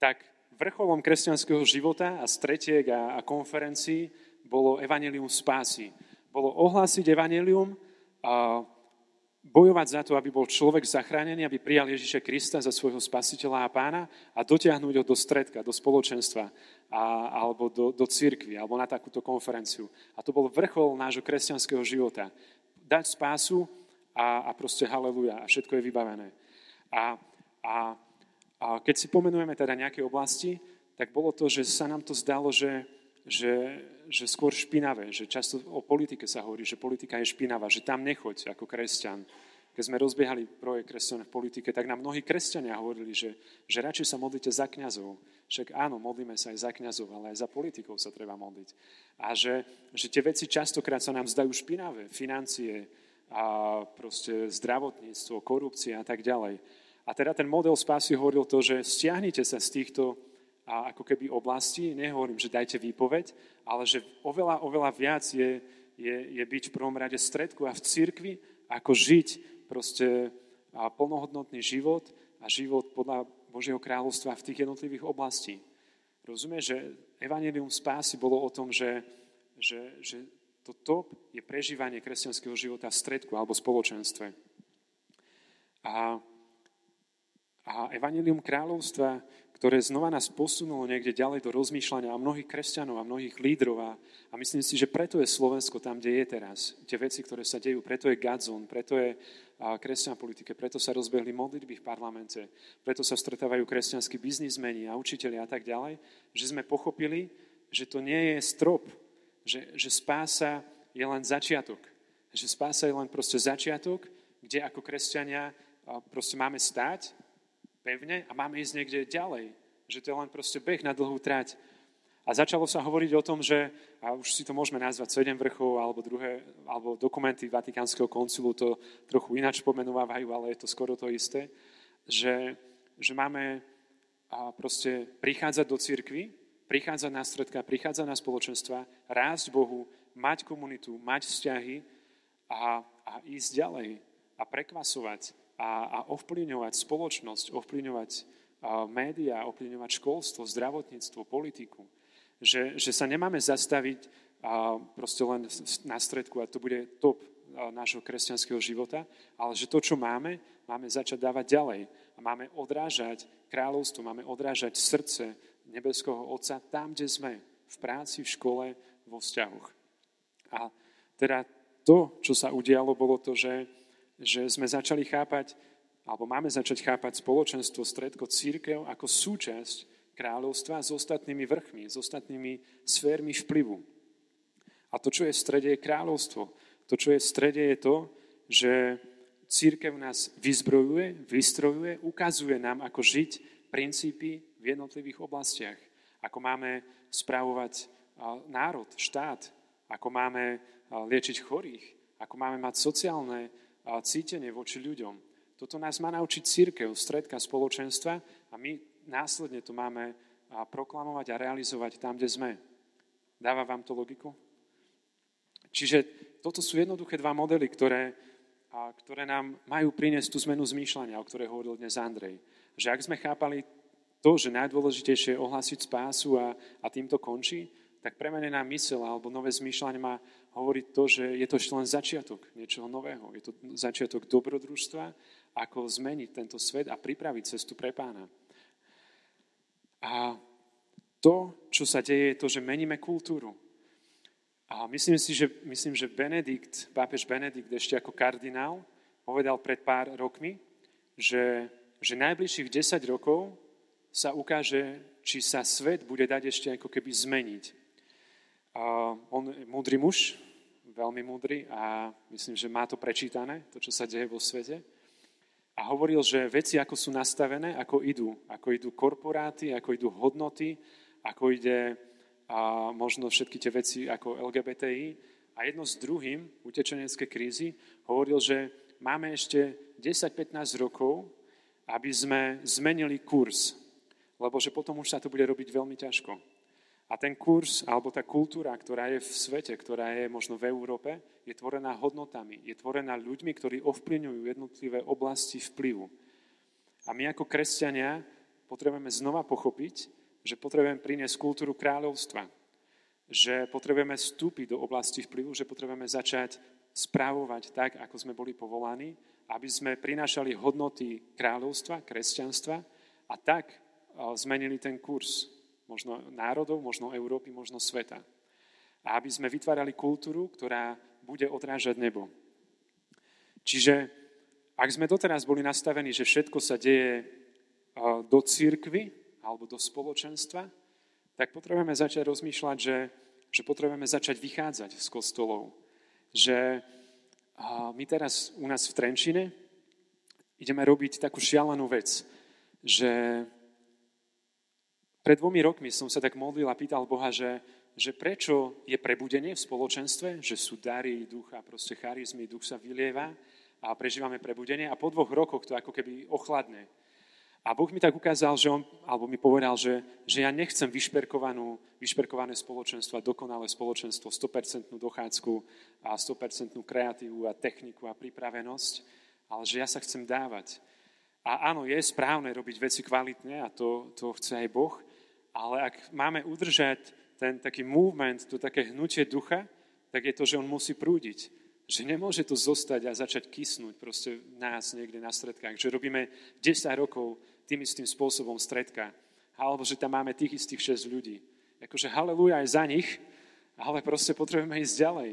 tak vrcholom kresťanského života a stretiek a, a konferencií bolo evanelium spásy. Bolo ohlásiť evanelium bojovať za to, aby bol človek zachránený, aby prijal Ježiša Krista za svojho spasiteľa a pána a dotiahnuť ho do stredka, do spoločenstva a, alebo do, do církvy, alebo na takúto konferenciu. A to bol vrchol nášho kresťanského života. Dať spásu a, a proste haleluja a všetko je vybavené. A, a, a keď si pomenujeme teda nejaké oblasti, tak bolo to, že sa nám to zdalo, že, že, že skôr špinavé, že často o politike sa hovorí, že politika je špinavá, že tam nechoď ako kresťan. Keď sme rozbiehali projekt kresťan v politike, tak nám mnohí kresťania hovorili, že, že radšej sa modlite za kňazov. Však áno, modlíme sa aj za kňazov, ale aj za politikov sa treba modliť. A že, že tie veci častokrát sa nám zdajú špinavé. Financie, a proste zdravotníctvo, korupcia a tak ďalej. A teda ten model spásy hovoril to, že stiahnite sa z týchto ako keby oblasti. Nehovorím, že dajte výpoveď, ale že oveľa, oveľa viac je, je, je byť v prvom rade v stredku a v cirkvi, ako žiť proste a plnohodnotný život a život podľa Božieho kráľovstva v tých jednotlivých oblastí. Rozumieš, že evanelium spásy bolo o tom, že, že, že to top je prežívanie kresťanského života v stredku alebo spoločenstve. A, a evanelium kráľovstva, ktoré znova nás posunulo niekde ďalej do rozmýšľania a mnohých kresťanov a mnohých lídrov a, a myslím si, že preto je Slovensko tam, kde je teraz. Tie veci, ktoré sa dejú, preto je Gadzon, preto je kresťan politike, preto sa rozbehli modlitby v parlamente, preto sa stretávajú kresťanskí biznismeni a učiteľi a tak ďalej, že sme pochopili, že to nie je strop, že, že spása je len začiatok. Že spása je len proste začiatok, kde ako kresťania proste máme stáť pevne a máme ísť niekde ďalej. Že to je len proste beh na dlhú trať. A začalo sa hovoriť o tom, že, a už si to môžeme nazvať sedem vrchov, alebo, druhé, alebo dokumenty Vatikánskeho koncilu to trochu ináč pomenovávajú, ale je to skoro to isté, že, že máme a proste prichádzať do cirkvy, prichádzať na stredka, prichádzať na spoločenstva, rásť Bohu, mať komunitu, mať vzťahy a, a ísť ďalej a prekvasovať a, a ovplyvňovať spoločnosť, ovplyvňovať a, médiá, ovplyvňovať školstvo, zdravotníctvo, politiku že, že sa nemáme zastaviť a proste len na stredku a to bude top nášho kresťanského života, ale že to, čo máme, máme začať dávať ďalej. A máme odrážať kráľovstvo, máme odrážať srdce nebeského Otca tam, kde sme. V práci, v škole, vo vzťahoch. A teda to, čo sa udialo, bolo to, že, že sme začali chápať, alebo máme začať chápať spoločenstvo, stredko, církev ako súčasť kráľovstva s ostatnými vrchmi, s ostatnými sférmi vplyvu. A to, čo je v strede, je kráľovstvo. To, čo je v strede, je to, že církev nás vyzbrojuje, vystrojuje, ukazuje nám, ako žiť princípy v jednotlivých oblastiach. Ako máme správovať národ, štát, ako máme liečiť chorých, ako máme mať sociálne cítenie voči ľuďom. Toto nás má naučiť církev, stredka spoločenstva a my následne to máme proklamovať a realizovať tam, kde sme. Dáva vám to logiku? Čiže toto sú jednoduché dva modely, ktoré, a, ktoré nám majú priniesť tú zmenu zmýšľania, o ktorej hovoril dnes Andrej. Že ak sme chápali to, že najdôležitejšie je ohlásiť spásu a, a týmto končí, tak premenená mysel alebo nové zmýšľanie má hovoriť to, že je to ešte len začiatok niečoho nového. Je to začiatok dobrodružstva, ako zmeniť tento svet a pripraviť cestu pre pána. A to, čo sa deje, je to, že meníme kultúru. A myslím si, že, myslím, že Benedikt, pápež Benedikt ešte ako kardinál povedal pred pár rokmi, že, že najbližších 10 rokov sa ukáže, či sa svet bude dať ešte ako keby zmeniť. A on je múdry muž, veľmi múdry a myslím, že má to prečítané, to, čo sa deje vo svete a hovoril, že veci, ako sú nastavené, ako idú. Ako idú korporáty, ako idú hodnoty, ako ide a možno všetky tie veci ako LGBTI. A jedno s druhým, utečenecké krízy, hovoril, že máme ešte 10-15 rokov, aby sme zmenili kurz. Lebo že potom už sa to bude robiť veľmi ťažko. A ten kurz, alebo tá kultúra, ktorá je v svete, ktorá je možno v Európe, je tvorená hodnotami, je tvorená ľuďmi, ktorí ovplyvňujú jednotlivé oblasti vplyvu. A my ako kresťania potrebujeme znova pochopiť, že potrebujeme priniesť kultúru kráľovstva, že potrebujeme vstúpiť do oblasti vplyvu, že potrebujeme začať správovať tak, ako sme boli povolaní, aby sme prinášali hodnoty kráľovstva, kresťanstva a tak zmenili ten kurz možno národov, možno Európy, možno sveta. A aby sme vytvárali kultúru, ktorá bude odrážať nebo. Čiže ak sme doteraz boli nastavení, že všetko sa deje do církvy alebo do spoločenstva, tak potrebujeme začať rozmýšľať, že, že potrebujeme začať vychádzať z kostolov. Že my teraz u nás v Trenčine ideme robiť takú šialenú vec, že pred dvomi rokmi som sa tak modlil a pýtal Boha, že, že prečo je prebudenie v spoločenstve, že sú dary ducha, proste charizmy, duch sa vylieva a prežívame prebudenie a po dvoch rokoch to ako keby ochladne. A Boh mi tak ukázal, že on, alebo mi povedal, že, že ja nechcem vyšperkovanú, vyšperkované spoločenstvo a dokonalé spoločenstvo, 100% dochádzku a 100% kreatívu a techniku a pripravenosť, ale že ja sa chcem dávať. A áno, je správne robiť veci kvalitne a to, to chce aj Boh, ale ak máme udržať ten taký movement, to také hnutie ducha, tak je to, že on musí prúdiť. Že nemôže to zostať a začať kysnúť proste nás niekde na stredkách. Že robíme 10 rokov tým istým spôsobom stredka. Alebo že tam máme tých istých 6 ľudí. Akože haleluja aj za nich, ale proste potrebujeme ísť ďalej.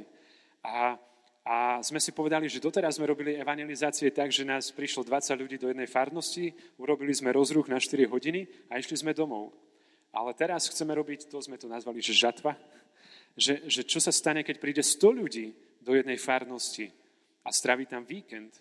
A, a sme si povedali, že doteraz sme robili evangelizácie tak, že nás prišlo 20 ľudí do jednej farnosti, urobili sme rozruch na 4 hodiny a išli sme domov. Ale teraz chceme robiť, to sme to nazvali, že žatva, že, že čo sa stane, keď príde 100 ľudí do jednej farnosti a straví tam víkend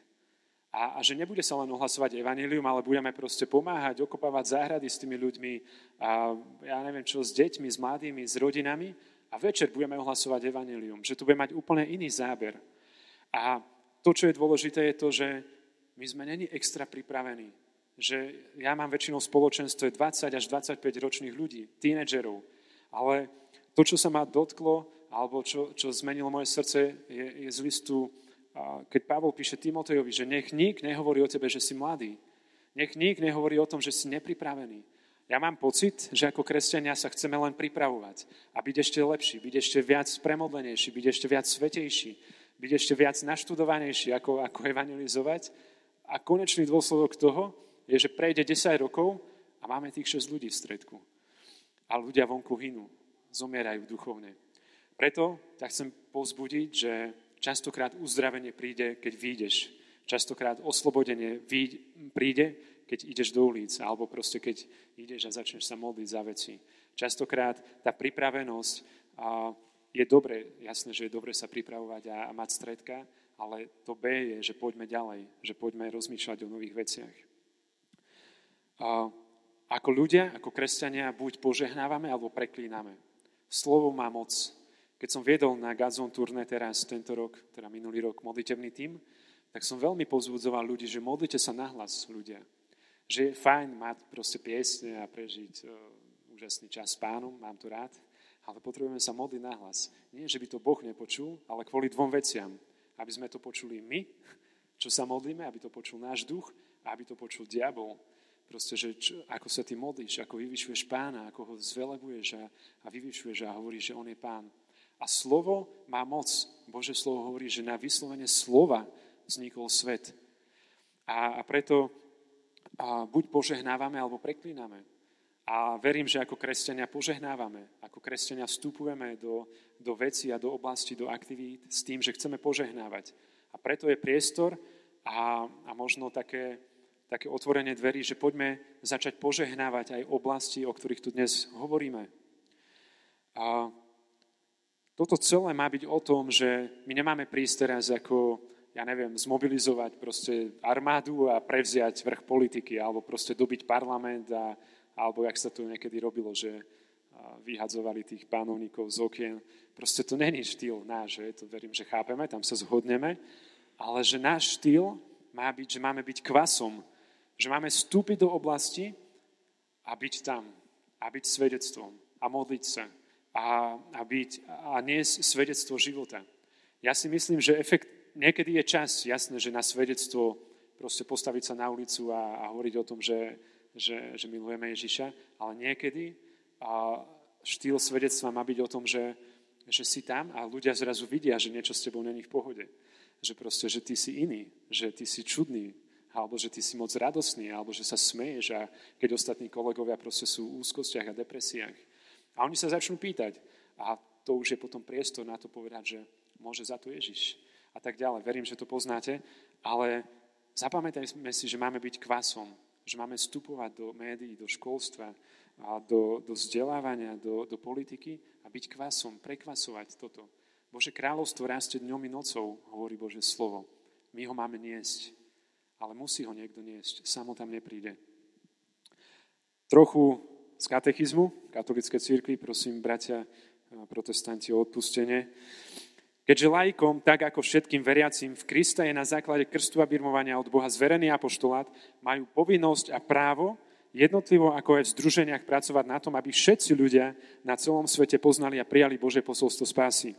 a, a že nebude sa len ohlasovať evanelium, ale budeme proste pomáhať, okopávať záhrady s tými ľuďmi, a ja neviem čo, s deťmi, s mladými, s rodinami a večer budeme ohlasovať evanelium. Že tu bude mať úplne iný záber. A to, čo je dôležité, je to, že my sme není extra pripravení. Že ja mám väčšinou spoločenstvo 20 až 25 ročných ľudí, tínedžerov. Ale to, čo sa ma dotklo, alebo čo, čo zmenilo moje srdce, je, je z listu keď Pavol píše Timotejovi, že nech nik nehovorí o tebe, že si mladý. Nech nik nehovorí o tom, že si nepripravený. Ja mám pocit, že ako kresťania sa chceme len pripravovať a byť ešte lepší, byť ešte viac premodlenejší, byť ešte viac svetejší, byť ešte viac naštudovanejší, ako, ako evangelizovať. A konečný dôsledok toho je, že prejde 10 rokov a máme tých 6 ľudí v stredku. A ľudia vonku hynú, zomierajú duchovne. Preto ťa chcem pozbudiť, že Častokrát uzdravenie príde, keď vyjdeš. Častokrát oslobodenie príde, keď ideš do ulic, alebo proste keď ideš a začneš sa modliť za veci. Častokrát tá pripravenosť je dobre, jasné, že je dobre sa pripravovať a, a mať stredka, ale to B je, že poďme ďalej, že poďme rozmýšľať o nových veciach. Ako ľudia, ako kresťania, buď požehnávame, alebo preklíname. Slovo má moc. Keď som viedol na Gazon turné teraz tento rok, teda minulý rok, modlitevný tým, tak som veľmi pozbudzoval ľudí, že modlite sa nahlas ľudia. Že je fajn mať proste piesne a prežiť uh, úžasný čas s pánom, mám to rád, ale potrebujeme sa modliť nahlas. Nie, že by to Boh nepočul, ale kvôli dvom veciam. Aby sme to počuli my, čo sa modlíme, aby to počul náš duch a aby to počul diabol. Proste, že čo, ako sa ty modlíš, ako vyvyšuješ pána, ako ho zvelebuješ a, a vyvyšuješ a hovoríš, že on je pán. A slovo má moc. Bože slovo hovorí, že na vyslovene slova vznikol svet. A, a preto a buď požehnávame, alebo preklíname. A verím, že ako kresťania požehnávame, ako kresťania vstupujeme do, do veci a do oblasti, do aktivít s tým, že chceme požehnávať. A preto je priestor a, a možno také, také otvorenie dverí, že poďme začať požehnávať aj oblasti, o ktorých tu dnes hovoríme. A toto celé má byť o tom, že my nemáme prísť teraz ako, ja neviem, zmobilizovať proste armádu a prevziať vrch politiky, alebo proste dobiť parlament, a, alebo jak sa to niekedy robilo, že vyhadzovali tých pánovníkov z okien. Proste to není štýl náš, že? to verím, že chápeme, tam sa zhodneme, ale že náš štýl má byť, že máme byť kvasom, že máme vstúpiť do oblasti a byť tam, a byť svedectvom a modliť sa a, a, byť, a niesť svedectvo života. Ja si myslím, že efekt, niekedy je čas, jasné, že na svedectvo proste postaviť sa na ulicu a, a hovoriť o tom, že, že, že milujeme Ježiša, ale niekedy a štýl svedectva má byť o tom, že, že si tam a ľudia zrazu vidia, že niečo s tebou není v pohode. Že proste, že ty si iný, že ty si čudný, alebo že ty si moc radosný, alebo že sa smeješ a keď ostatní kolegovia proste sú v úzkostiach a depresiách. A oni sa začnú pýtať. A to už je potom priestor na to povedať, že môže za to Ježiš. A tak ďalej. Verím, že to poznáte. Ale zapamätajme si, že máme byť kvasom. Že máme vstupovať do médií, do školstva, a do, do vzdelávania, do, do politiky a byť kvasom, prekvasovať toto. Bože kráľovstvo rastie dňom i nocou, hovorí Bože slovo. My ho máme niesť, ale musí ho niekto niesť. Samo tam nepríde. Trochu z katechizmu katolíckej církvy. Prosím, bratia protestanti, o odpustenie. Keď Keďže lajkom, tak ako všetkým veriacim v Krista je na základe krstu a birmovania od Boha zverený apoštolát, majú povinnosť a právo jednotlivo ako aj v združeniach pracovať na tom, aby všetci ľudia na celom svete poznali a prijali Bože posolstvo spásy.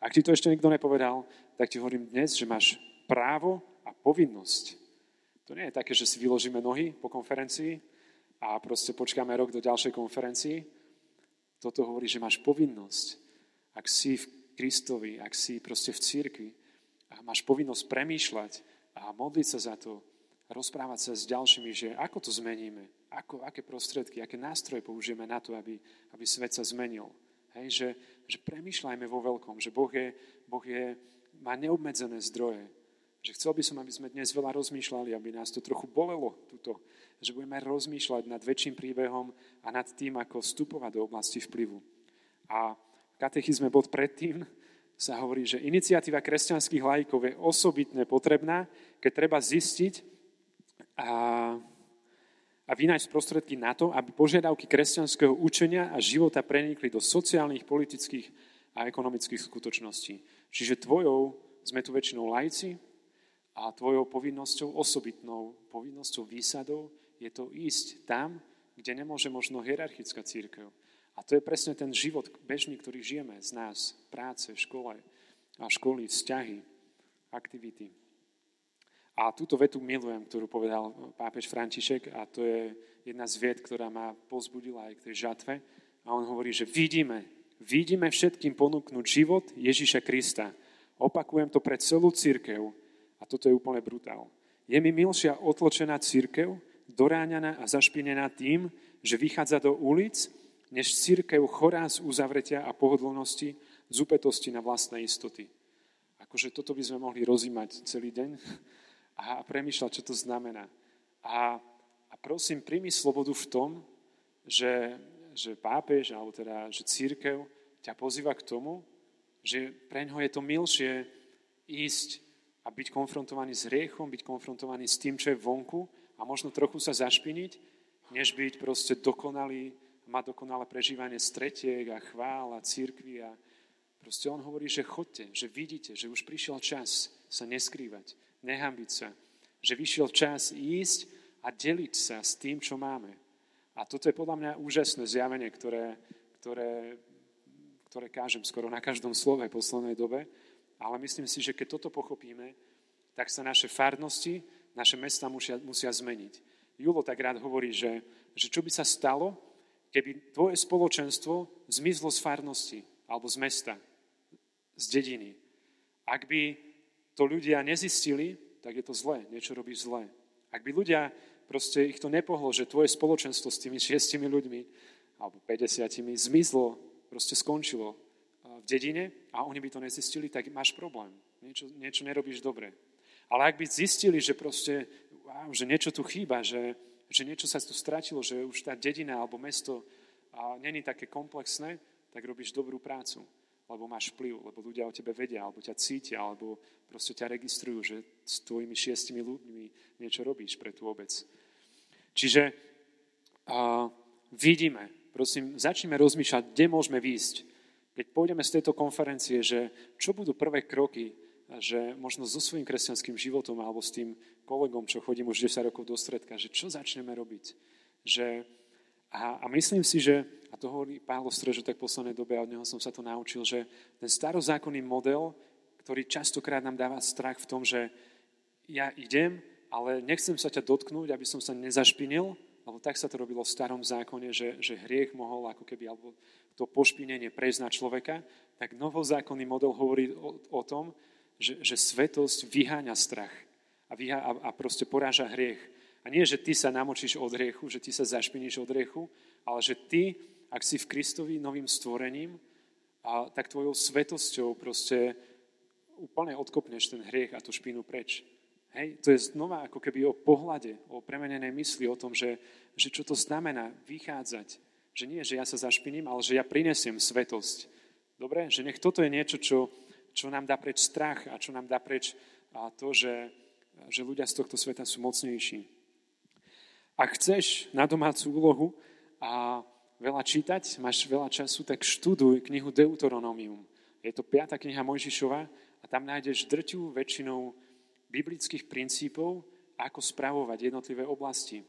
Ak ti to ešte nikto nepovedal, tak ti hovorím dnes, že máš právo a povinnosť. To nie je také, že si vyložíme nohy po konferencii a proste počkáme rok do ďalšej konferencii. Toto hovorí, že máš povinnosť. Ak si v Kristovi, ak si proste v církvi a máš povinnosť premýšľať a modliť sa za to, rozprávať sa s ďalšími, že ako to zmeníme, ako, aké prostriedky, aké nástroje použijeme na to, aby, aby svet sa zmenil. Hej, že, že premýšľajme vo veľkom, že Boh, je, boh je, má neobmedzené zdroje. Že chcel by som, aby sme dnes veľa rozmýšľali, aby nás to trochu bolelo, tuto, že budeme rozmýšľať nad väčším príbehom a nad tým, ako vstupovať do oblasti vplyvu. A katechizme bod predtým sa hovorí, že iniciatíva kresťanských lajkov je osobitne potrebná, keď treba zistiť a, a vynájsť prostredky na to, aby požiadavky kresťanského učenia a života prenikli do sociálnych, politických a ekonomických skutočností. Čiže tvojou, sme tu väčšinou lajci, a tvojou povinnosťou, osobitnou povinnosťou, výsadou je to ísť tam, kde nemôže možno hierarchická církev, a to je presne ten život bežný, ktorý žijeme z nás, práce, škole, a školy, vzťahy, aktivity. A túto vetu milujem, ktorú povedal pápež František a to je jedna z vied, ktorá ma pozbudila aj k tej žatve. A on hovorí, že vidíme, vidíme všetkým ponúknuť život Ježíša Krista. Opakujem to pre celú církev a toto je úplne brutál. Je mi milšia otločená církev, doráňaná a zašpinená tým, že vychádza do ulic než církev chorá z uzavretia a pohodlnosti, z upetosti na vlastné istoty. Akože toto by sme mohli rozímať celý deň a premýšľať, čo to znamená. A, a prosím, príjmi slobodu v tom, že, že pápež, alebo teda, že církev ťa pozýva k tomu, že pre ňoho je to milšie ísť a byť konfrontovaný s riechom, byť konfrontovaný s tým, čo je vonku a možno trochu sa zašpiniť, než byť proste dokonalý má dokonalé prežívanie stretiek a chvál a církvy a proste on hovorí, že chodte, že vidíte, že už prišiel čas sa neskrývať, nehambiť sa, že vyšiel čas ísť a deliť sa s tým, čo máme. A toto je podľa mňa úžasné zjavenie, ktoré, ktoré, ktoré kážem skoro na každom slove v poslednej dobe, ale myslím si, že keď toto pochopíme, tak sa naše farnosti, naše mesta musia, musia zmeniť. Julo tak rád hovorí, že, že čo by sa stalo, keby tvoje spoločenstvo zmizlo z farnosti alebo z mesta, z dediny. Ak by to ľudia nezistili, tak je to zlé, niečo robíš zlé. Ak by ľudia, proste ich to nepohlo, že tvoje spoločenstvo s tými šiestimi ľuďmi alebo 50 zmizlo, proste skončilo v dedine a oni by to nezistili, tak máš problém. Niečo, niečo nerobíš dobre. Ale ak by zistili, že proste, wow, že niečo tu chýba, že, že niečo sa tu stratilo, že už tá dedina alebo mesto a není také komplexné, tak robíš dobrú prácu, lebo máš vplyv, lebo ľudia o tebe vedia, alebo ťa cítia, alebo proste ťa registrujú, že s tvojimi šiestimi ľuďmi niečo robíš pre tú obec. Čiže a, vidíme, prosím, začneme rozmýšľať, kde môžeme výjsť. Keď pôjdeme z tejto konferencie, že čo budú prvé kroky, že možno so svojím kresťanským životom alebo s tým kolegom, čo chodím už 10 rokov do stredka, že čo začneme robiť. Že, a, a myslím si, že, a to hovorí Pálo Strežo tak v poslednej dobe, a od neho som sa to naučil, že ten starozákonný model, ktorý častokrát nám dáva strach v tom, že ja idem, ale nechcem sa ťa dotknúť, aby som sa nezašpinil, lebo tak sa to robilo v starom zákone, že, že hriech mohol ako keby, alebo to pošpinenie prejsť na človeka, tak novozákonný model hovorí o, o tom, že, že svetosť vyháňa strach a, vyhá, a, a proste poráža hriech. A nie, že ty sa namočíš od hriechu, že ty sa zašpiníš od hriechu, ale že ty, ak si v Kristovi novým stvorením, a, tak tvojou svetosťou proste úplne odkopneš ten hriech a tú špinu preč. Hej, to je znova ako keby o pohľade, o premenenej mysli, o tom, že, že čo to znamená vychádzať. Že nie, že ja sa zašpiním, ale že ja prinesiem svetosť. Dobre? Že nech toto je niečo, čo, čo nám dá preč strach a čo nám dá preč to, že, že ľudia z tohto sveta sú mocnejší. Ak chceš na domácu úlohu a veľa čítať, máš veľa času, tak študuj knihu Deuteronomium. Je to 5. kniha Mojžišova a tam nájdeš drťu väčšinou biblických princípov, ako spravovať jednotlivé oblasti.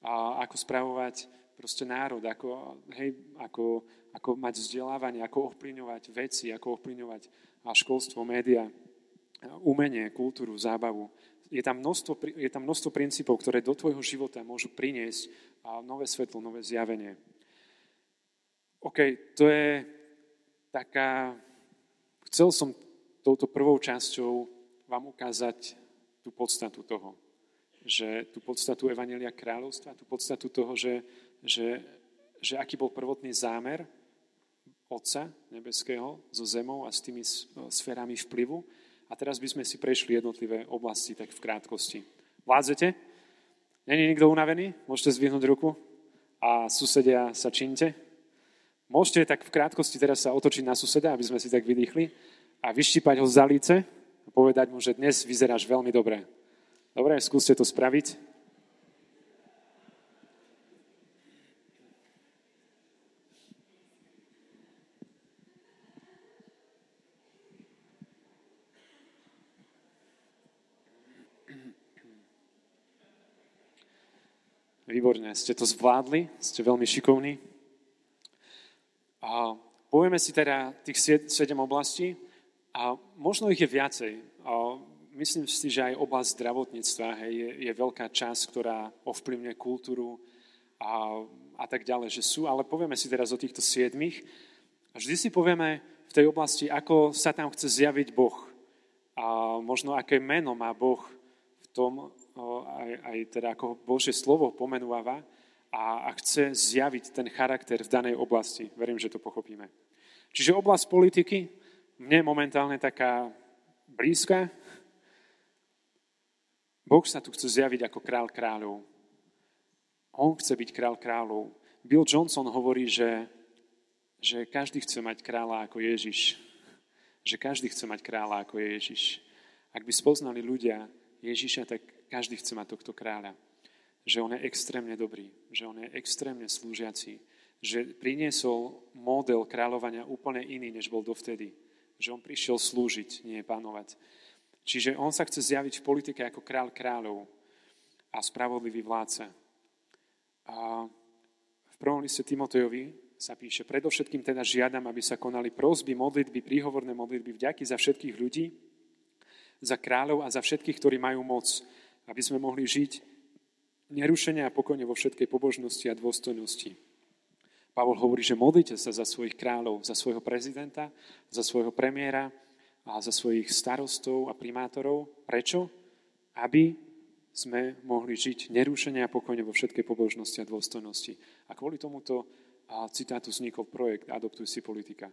A ako spravovať proste národ, ako, hej, ako, ako mať vzdelávanie, ako ovplyvňovať veci, ako ovplyvňovať školstvo, média, umenie, kultúru, zábavu. Je tam, množstvo, je tam množstvo princípov, ktoré do tvojho života môžu priniesť nové svetlo, nové zjavenie. OK, to je taká... Chcel som touto prvou časťou vám ukázať tú podstatu toho, že tú podstatu Evanelia kráľovstva, tú podstatu toho, že, že, že aký bol prvotný zámer Otca nebeského so zemou a s tými sférami vplyvu. A teraz by sme si prešli jednotlivé oblasti tak v krátkosti. Vládzete? Není nikto unavený? Môžete zdvihnúť ruku? A susedia sa činte? Môžete tak v krátkosti teraz sa otočiť na suseda, aby sme si tak vydýchli a vyštípať ho za líce a povedať mu, že dnes vyzeráš veľmi dobre. Dobre, skúste to spraviť. Výborne, ste to zvládli, ste veľmi šikovní. A povieme si teda tých sedem oblastí a možno ich je viacej. A myslím si, že aj oblasť zdravotníctva hej, je, je veľká časť, ktorá ovplyvňuje kultúru a, a tak ďalej, že sú, ale povieme si teraz o týchto siedmých. A vždy si povieme v tej oblasti, ako sa tam chce zjaviť Boh. A možno aké meno má Boh v tom, aj, aj teda ako Božie slovo pomenúva a, a chce zjaviť ten charakter v danej oblasti. Verím, že to pochopíme. Čiže oblasť politiky, mne momentálne taká blízka. Boh sa tu chce zjaviť ako král kráľov. On chce byť král kráľov. Bill Johnson hovorí, že, že každý chce mať kráľa ako Ježiš. Že každý chce mať kráľa ako Ježiš. Ak by spoznali ľudia Ježiša, tak každý chce mať tohto kráľa. Že on je extrémne dobrý, že on je extrémne slúžiaci, že priniesol model kráľovania úplne iný, než bol dovtedy. Že on prišiel slúžiť, nie panovať. Čiže on sa chce zjaviť v politike ako král kráľov a spravodlivý vládca. A v prvom liste Timotejovi sa píše, predovšetkým teda žiadam, aby sa konali prosby, modlitby, príhovorné modlitby, vďaky za všetkých ľudí, za kráľov a za všetkých, ktorí majú moc, aby sme mohli žiť nerušene a pokojne vo všetkej pobožnosti a dôstojnosti. Pavol hovorí, že modlite sa za svojich kráľov, za svojho prezidenta, za svojho premiéra a za svojich starostov a primátorov. Prečo? Aby sme mohli žiť nerušene a pokojne vo všetkej pobožnosti a dôstojnosti. A kvôli tomuto citátu vznikol projekt Adoptuj si politika.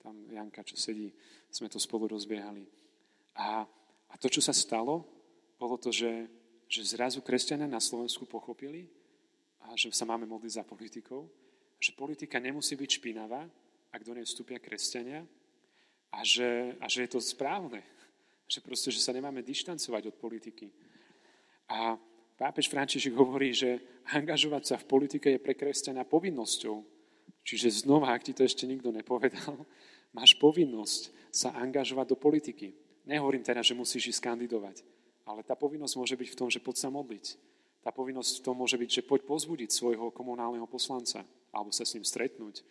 Tam Janka, čo sedí, sme to spolu rozbiehali. A, a to, čo sa stalo, bolo to, že že zrazu kresťania na Slovensku pochopili, a že sa máme modliť za politikov, že politika nemusí byť špinavá, ak do nej vstúpia kresťania a že, a že je to správne. Že proste, že sa nemáme dištancovať od politiky. A pápež František hovorí, že angažovať sa v politike je pre kresťania povinnosťou. Čiže znova, ak ti to ešte nikto nepovedal, máš povinnosť sa angažovať do politiky. Nehovorím teraz, že musíš ísť kandidovať. Ale tá povinnosť môže byť v tom, že poď sa modliť. Tá povinnosť v tom môže byť, že poď pozbudiť svojho komunálneho poslanca alebo sa s ním stretnúť.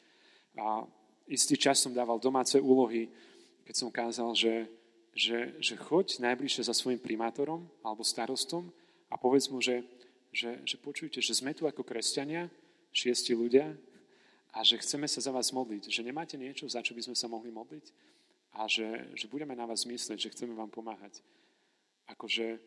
A istý čas som dával domáce úlohy, keď som kázal, že, že, že choď najbližšie za svojim primátorom alebo starostom a povedz mu, že, že, že počujte, že sme tu ako kresťania, šiesti ľudia a že chceme sa za vás modliť, že nemáte niečo, za čo by sme sa mohli modliť a že, že budeme na vás myslieť, že chceme vám pomáhať akože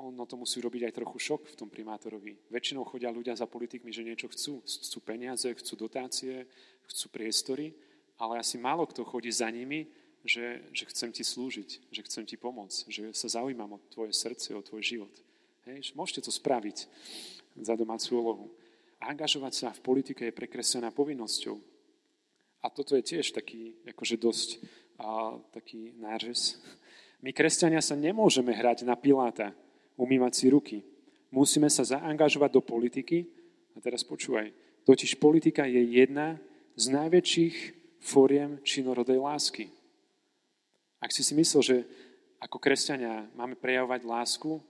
ono to musí robiť aj trochu šok v tom primátorovi. Väčšinou chodia ľudia za politikmi, že niečo chcú. Chcú peniaze, chcú dotácie, chcú priestory, ale asi málo kto chodí za nimi, že, že chcem ti slúžiť, že chcem ti pomôcť, že sa zaujímam o tvoje srdce, o tvoj život. Hej, môžete to spraviť za domácu úlohu. Angažovať sa v politike je prekreslená povinnosťou. A toto je tiež taký, akože dosť a, taký nářez, my, kresťania, sa nemôžeme hrať na Piláta, umývať si ruky. Musíme sa zaangažovať do politiky. A teraz počúvaj, totiž politika je jedna z najväčších foriem činorodej lásky. Ak si si myslel, že ako kresťania máme prejavovať lásku,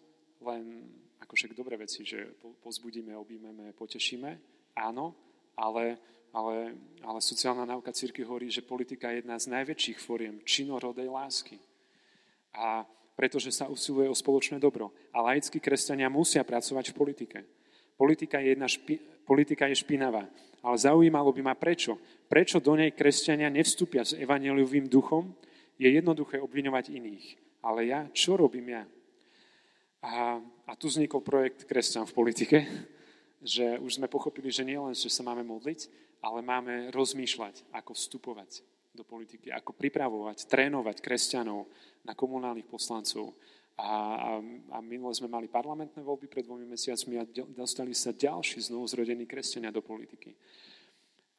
len ako však dobré veci, že pozbudíme, objímeme, potešíme, áno, ale, ale, ale sociálna náuka círky hovorí, že politika je jedna z najväčších fóriem činorodej lásky. A pretože sa usiluje o spoločné dobro. A laickí kresťania musia pracovať v politike. Politika je, jedna špi, politika je špinavá. Ale zaujímalo by ma prečo. Prečo do nej kresťania nevstúpia s evaneliovým duchom? Je jednoduché obviňovať iných. Ale ja, čo robím ja? A, a tu vznikol projekt Kresťan v politike, že už sme pochopili, že nie len, že sa máme modliť, ale máme rozmýšľať, ako vstupovať do politiky, ako pripravovať, trénovať kresťanov na komunálnych poslancov. A, a, a minule sme mali parlamentné voľby pred dvomi mesiacmi a dostali sa ďalší znovuzrodení kresťania do politiky.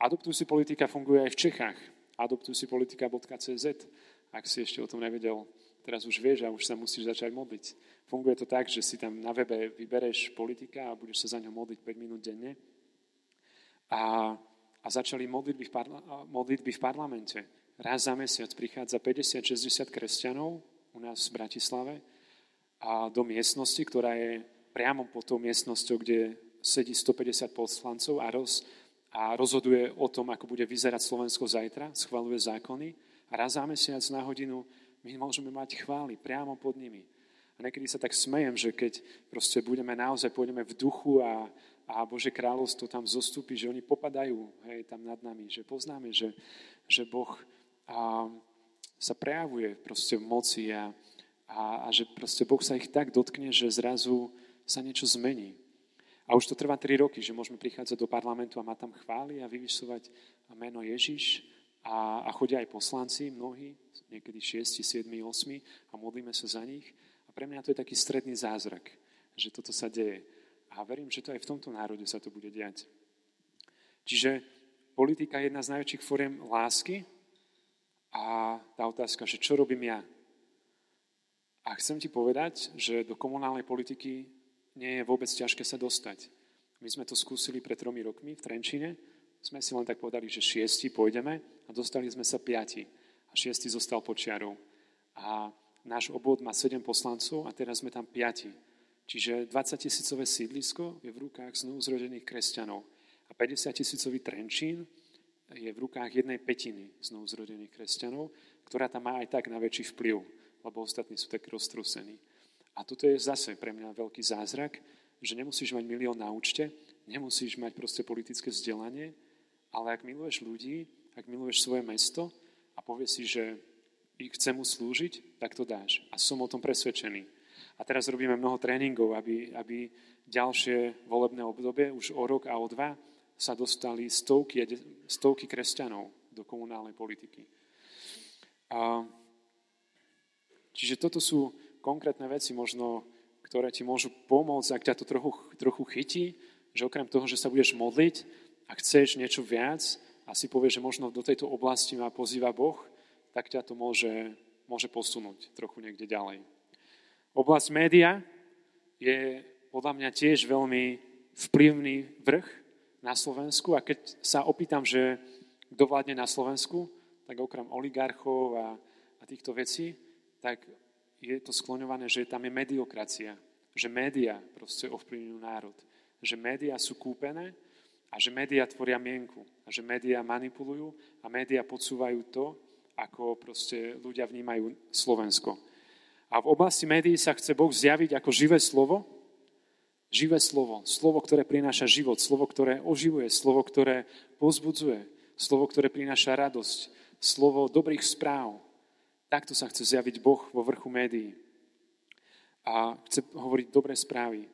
Adoptuj si politika funguje aj v Čechách. Adoptuj si politika.cz, ak si ešte o tom nevedel, teraz už vieš a už sa musíš začať modliť. Funguje to tak, že si tam na webe vybereš politika a budeš sa za ňo modliť 5 minút denne. A, a začali modlitby v, parla, modlitby v parlamente. Raz za mesiac prichádza 50-60 kresťanov u nás v Bratislave a do miestnosti, ktorá je priamo pod tou miestnosťou, kde sedí 150 poslancov a, roz, a rozhoduje o tom, ako bude vyzerať Slovensko zajtra, schvaluje zákony. A raz za mesiac na hodinu my môžeme mať chvály priamo pod nimi. A niekedy sa tak smejem, že keď proste budeme naozaj, pôjdeme v duchu a, a Bože kráľovstvo tam zostúpi, že oni popadajú hej, tam nad nami, že poznáme, že, že Boh a, sa prejavuje proste v moci a, a, a že proste Boh sa ich tak dotkne, že zrazu sa niečo zmení. A už to trvá 3 roky, že môžeme prichádzať do parlamentu a mať tam chváli a vyvyšovať meno Ježiš a, a chodia aj poslanci, mnohí, niekedy 6, 7, 8 a modlíme sa za nich. A pre mňa to je taký stredný zázrak, že toto sa deje. A verím, že to aj v tomto národe sa to bude diať. Čiže politika je jedna z najväčších fóriem lásky a tá otázka, že čo robím ja, a chcem ti povedať, že do komunálnej politiky nie je vôbec ťažké sa dostať. My sme to skúsili pred tromi rokmi v Trenčine. Sme si len tak povedali, že šiesti pôjdeme a dostali sme sa piati. A šiesti zostal počiarov. A náš obvod má sedem poslancov a teraz sme tam piati. Čiže 20 tisícové sídlisko je v rukách znovu zrodených kresťanov. A 50 tisícový Trenčín je v rukách jednej petiny znovu zrodených kresťanov, ktorá tam má aj tak na väčší vplyv lebo ostatní sú tak roztrúsení. A toto je zase pre mňa veľký zázrak, že nemusíš mať milión na účte, nemusíš mať proste politické vzdelanie, ale ak miluješ ľudí, ak miluješ svoje mesto a povieš si, že ich chce mu slúžiť, tak to dáš. A som o tom presvedčený. A teraz robíme mnoho tréningov, aby, aby ďalšie volebné obdobie, už o rok a o dva, sa dostali stovky, stovky kresťanov do komunálnej politiky. A Čiže toto sú konkrétne veci možno, ktoré ti môžu pomôcť, ak ťa to trochu, trochu chytí, že okrem toho, že sa budeš modliť a chceš niečo viac a si povieš, že možno do tejto oblasti ma pozýva Boh, tak ťa to môže, môže posunúť trochu niekde ďalej. Oblasť média je podľa mňa tiež veľmi vplyvný vrch na Slovensku a keď sa opýtam, že kto vládne na Slovensku, tak okrem oligarchov a, a týchto vecí, tak je to skloňované, že tam je mediokracia, že média proste ovplyvňujú národ, že média sú kúpené a že média tvoria mienku a že média manipulujú a média podsúvajú to, ako proste ľudia vnímajú Slovensko. A v oblasti médií sa chce Boh zjaviť ako živé slovo, živé slovo, slovo, ktoré prináša život, slovo, ktoré oživuje, slovo, ktoré pozbudzuje, slovo, ktoré prináša radosť, slovo dobrých správ, Takto sa chce zjaviť Boh vo vrchu médií. A chce hovoriť dobré správy.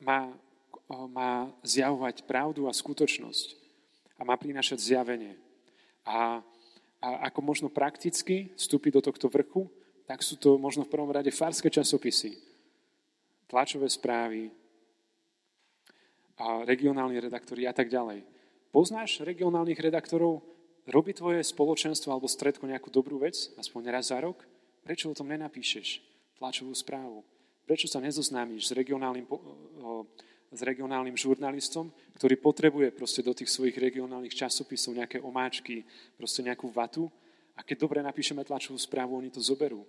Má, má zjavovať pravdu a skutočnosť. A má prinášať zjavenie. A, a ako možno prakticky vstúpiť do tohto vrchu, tak sú to možno v prvom rade farské časopisy, tlačové správy, a regionálni redaktori a tak ďalej. Poznáš regionálnych redaktorov robí tvoje spoločenstvo alebo stredko nejakú dobrú vec, aspoň raz za rok, prečo o tom nenapíšeš tlačovú správu? Prečo sa nezoznámiš s regionálnym, s regionálnym žurnalistom, ktorý potrebuje proste do tých svojich regionálnych časopisov nejaké omáčky, proste nejakú vatu a keď dobre napíšeme tlačovú správu, oni to zoberú.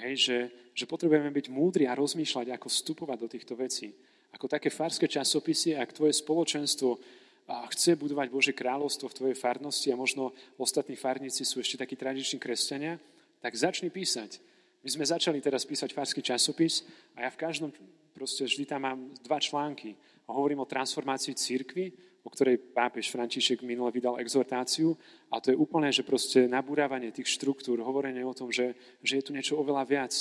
Hej, že, že potrebujeme byť múdri a rozmýšľať, ako vstupovať do týchto vecí. Ako také farské časopisy, ak tvoje spoločenstvo chce budovať Bože kráľovstvo v tvojej farnosti a možno ostatní farníci sú ešte takí tradiční kresťania, tak začni písať. My sme začali teraz písať farský časopis a ja v každom, proste vždy tam mám dva články. Hovorím o transformácii církvy, o ktorej pápež František minule vydal exhortáciu a to je úplne, že proste nabúrávanie tých štruktúr, hovorenie o tom, že, že je tu niečo oveľa viac.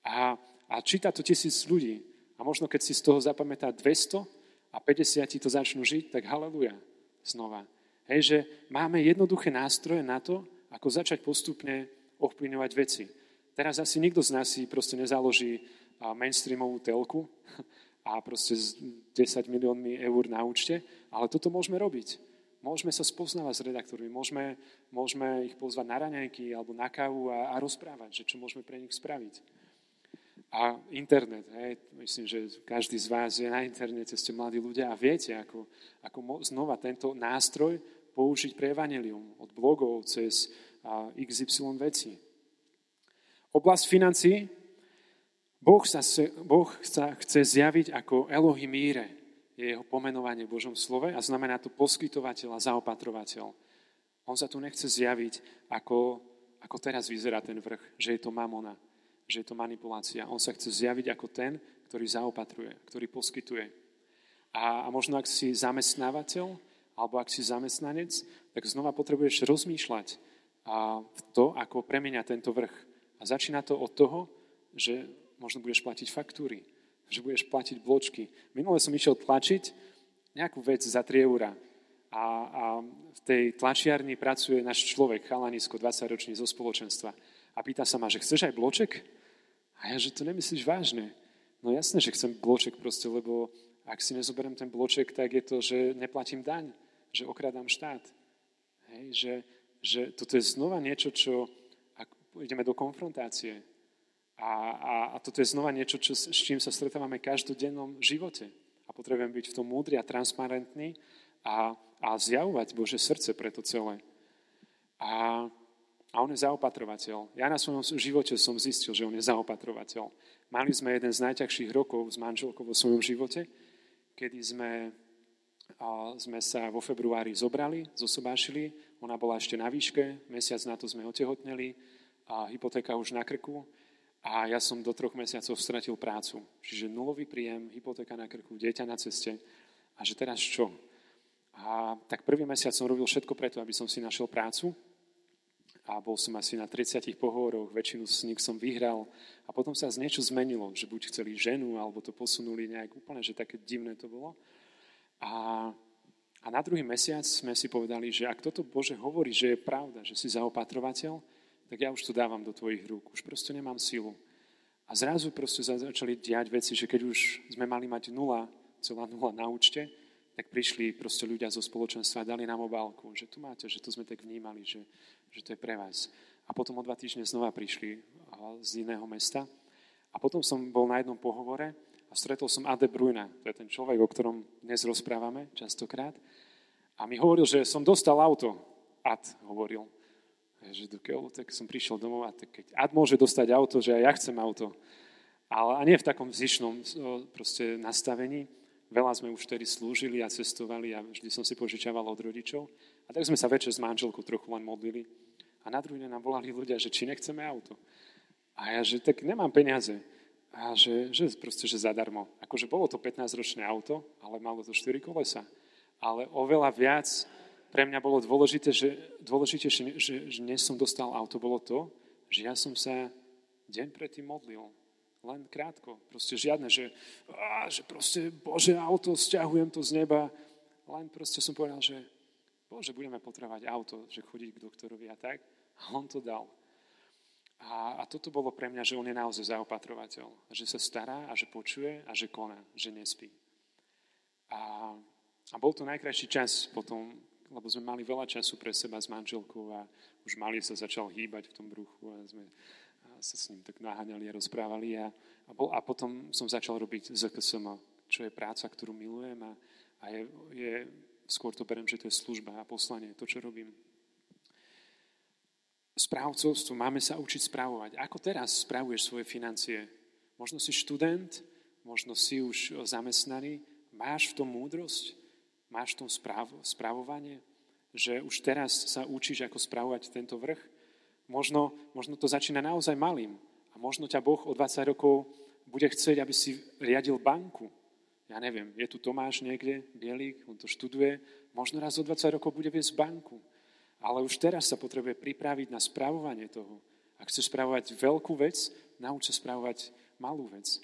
A, a číta to tisíc ľudí. A možno keď si z toho zapamätá 200 a 50 ti to začnú žiť, tak haleluja znova. Hej, že máme jednoduché nástroje na to, ako začať postupne ovplyvňovať veci. Teraz asi nikto z nás si proste nezaloží mainstreamovú telku a proste s 10 miliónmi eur na účte, ale toto môžeme robiť. Môžeme sa spoznávať s redaktormi, môžeme, môžeme ich pozvať na raňajky alebo na kávu a, a rozprávať, že čo môžeme pre nich spraviť. A internet, hej, myslím, že každý z vás je na internete, ste mladí ľudia a viete, ako, ako znova tento nástroj použiť pre evanelium od blogov cez XY veci. Oblasť financí, boh sa, boh sa chce zjaviť ako Elohimíre, je jeho pomenovanie v Božom slove a znamená to poskytovateľ a zaopatrovateľ. On sa tu nechce zjaviť, ako, ako teraz vyzerá ten vrch, že je to mamona, že je to manipulácia. On sa chce zjaviť ako ten, ktorý zaopatruje, ktorý poskytuje. A, a možno ak si zamestnávateľ, alebo ak si zamestnanec, tak znova potrebuješ rozmýšľať a to, ako premenia tento vrch. A začína to od toho, že možno budeš platiť faktúry, že budeš platiť bločky. Minule som išiel tlačiť nejakú vec za 3 eurá. A, a v tej tlačiarni pracuje náš človek, chalanisko, 20-ročný zo spoločenstva. A pýta sa ma, že chceš aj bloček? A ja, že to nemyslíš vážne. No jasné, že chcem bloček proste, lebo ak si nezoberiem ten bloček, tak je to, že neplatím daň, že okradám štát. Hej, že, že toto je znova niečo, čo ak ideme do konfrontácie, a, a, a toto je znova niečo, čo, s čím sa stretávame v každodennom živote. A potrebujem byť v tom múdry a transparentný a, a zjavovať Bože srdce pre to celé. A, a on je zaopatrovateľ. Ja na svojom živote som zistil, že on je zaopatrovateľ. Mali sme jeden z najťažších rokov s manželkou vo svojom živote, kedy sme, a, sme sa vo februári zobrali, zosobášili. Ona bola ešte na výške, mesiac na to sme otehotneli, a hypotéka už na krku a ja som do troch mesiacov stratil prácu. Čiže nulový príjem, hypotéka na krku, dieťa na ceste. A že teraz čo? A tak prvý mesiac som robil všetko preto, aby som si našiel prácu. A bol som asi na 30 pohovoroch, väčšinu z nich som vyhral. A potom sa z niečo zmenilo, že buď chceli ženu, alebo to posunuli nejak úplne, že také divné to bolo. A, a na druhý mesiac sme si povedali, že ak toto Bože hovorí, že je pravda, že si zaopatrovateľ, tak ja už to dávam do tvojich rúk. Už proste nemám silu. A zrazu proste začali diať veci, že keď už sme mali mať 0,0 na účte, tak prišli proste ľudia zo spoločenstva a dali nám obálku, že tu máte, že to sme tak vnímali, že, že to je pre vás. A potom o dva týždne znova prišli z iného mesta. A potom som bol na jednom pohovore a stretol som Ade Brujna, to je ten človek, o ktorom dnes rozprávame častokrát. A mi hovoril, že som dostal auto. Ad hovoril že do keľu, tak som prišiel domov a tak keď Ad môže dostať auto, že aj ja chcem auto. Ale a nie v takom zišnom proste nastavení. Veľa sme už vtedy slúžili a cestovali a vždy som si požičaval od rodičov. A tak sme sa večer s manželkou trochu len modlili. A na druhý deň nám volali ľudia, že či nechceme auto. A ja, že tak nemám peniaze. A že, že proste, že zadarmo. Akože bolo to 15-ročné auto, ale malo to 4 kolesa. Ale oveľa viac pre mňa bolo dôležité, že, dôležité, že, že, že dnes som dostal auto, bolo to, že ja som sa deň predtým modlil. Len krátko. Proste žiadne, že, á, že proste, Bože, auto, stiahujem to z neba. Len proste som povedal, že Bože, budeme potrebovať auto, že chodiť k doktorovi a tak. A on to dal. A, a toto bolo pre mňa, že on je naozaj zaopatrovateľ. Že sa stará a že počuje a že koná, že nespí. A, a bol to najkrajší čas potom, lebo sme mali veľa času pre seba s manželkou a už mali sa začal hýbať v tom bruchu a sme sa s ním tak naháňali a rozprávali. A, a, bol, a potom som začal robiť ZKSM, čo je práca, ktorú milujem a, a je, je, skôr to berem, že to je služba a poslanie, to, čo robím. správcovstvu, máme sa učiť správovať. Ako teraz správuješ svoje financie? Možno si študent, možno si už zamestnaný. Máš v tom múdrosť? Máš v tom správ, správovanie? Že už teraz sa učíš, ako správovať tento vrch? Možno, možno to začína naozaj malým. A možno ťa Boh o 20 rokov bude chcieť, aby si riadil banku. Ja neviem, je tu Tomáš niekde, Bielík, on to študuje. Možno raz o 20 rokov bude viesť banku. Ale už teraz sa potrebuje pripraviť na správovanie toho. Ak chceš správovať veľkú vec, nauč sa správovať malú vec.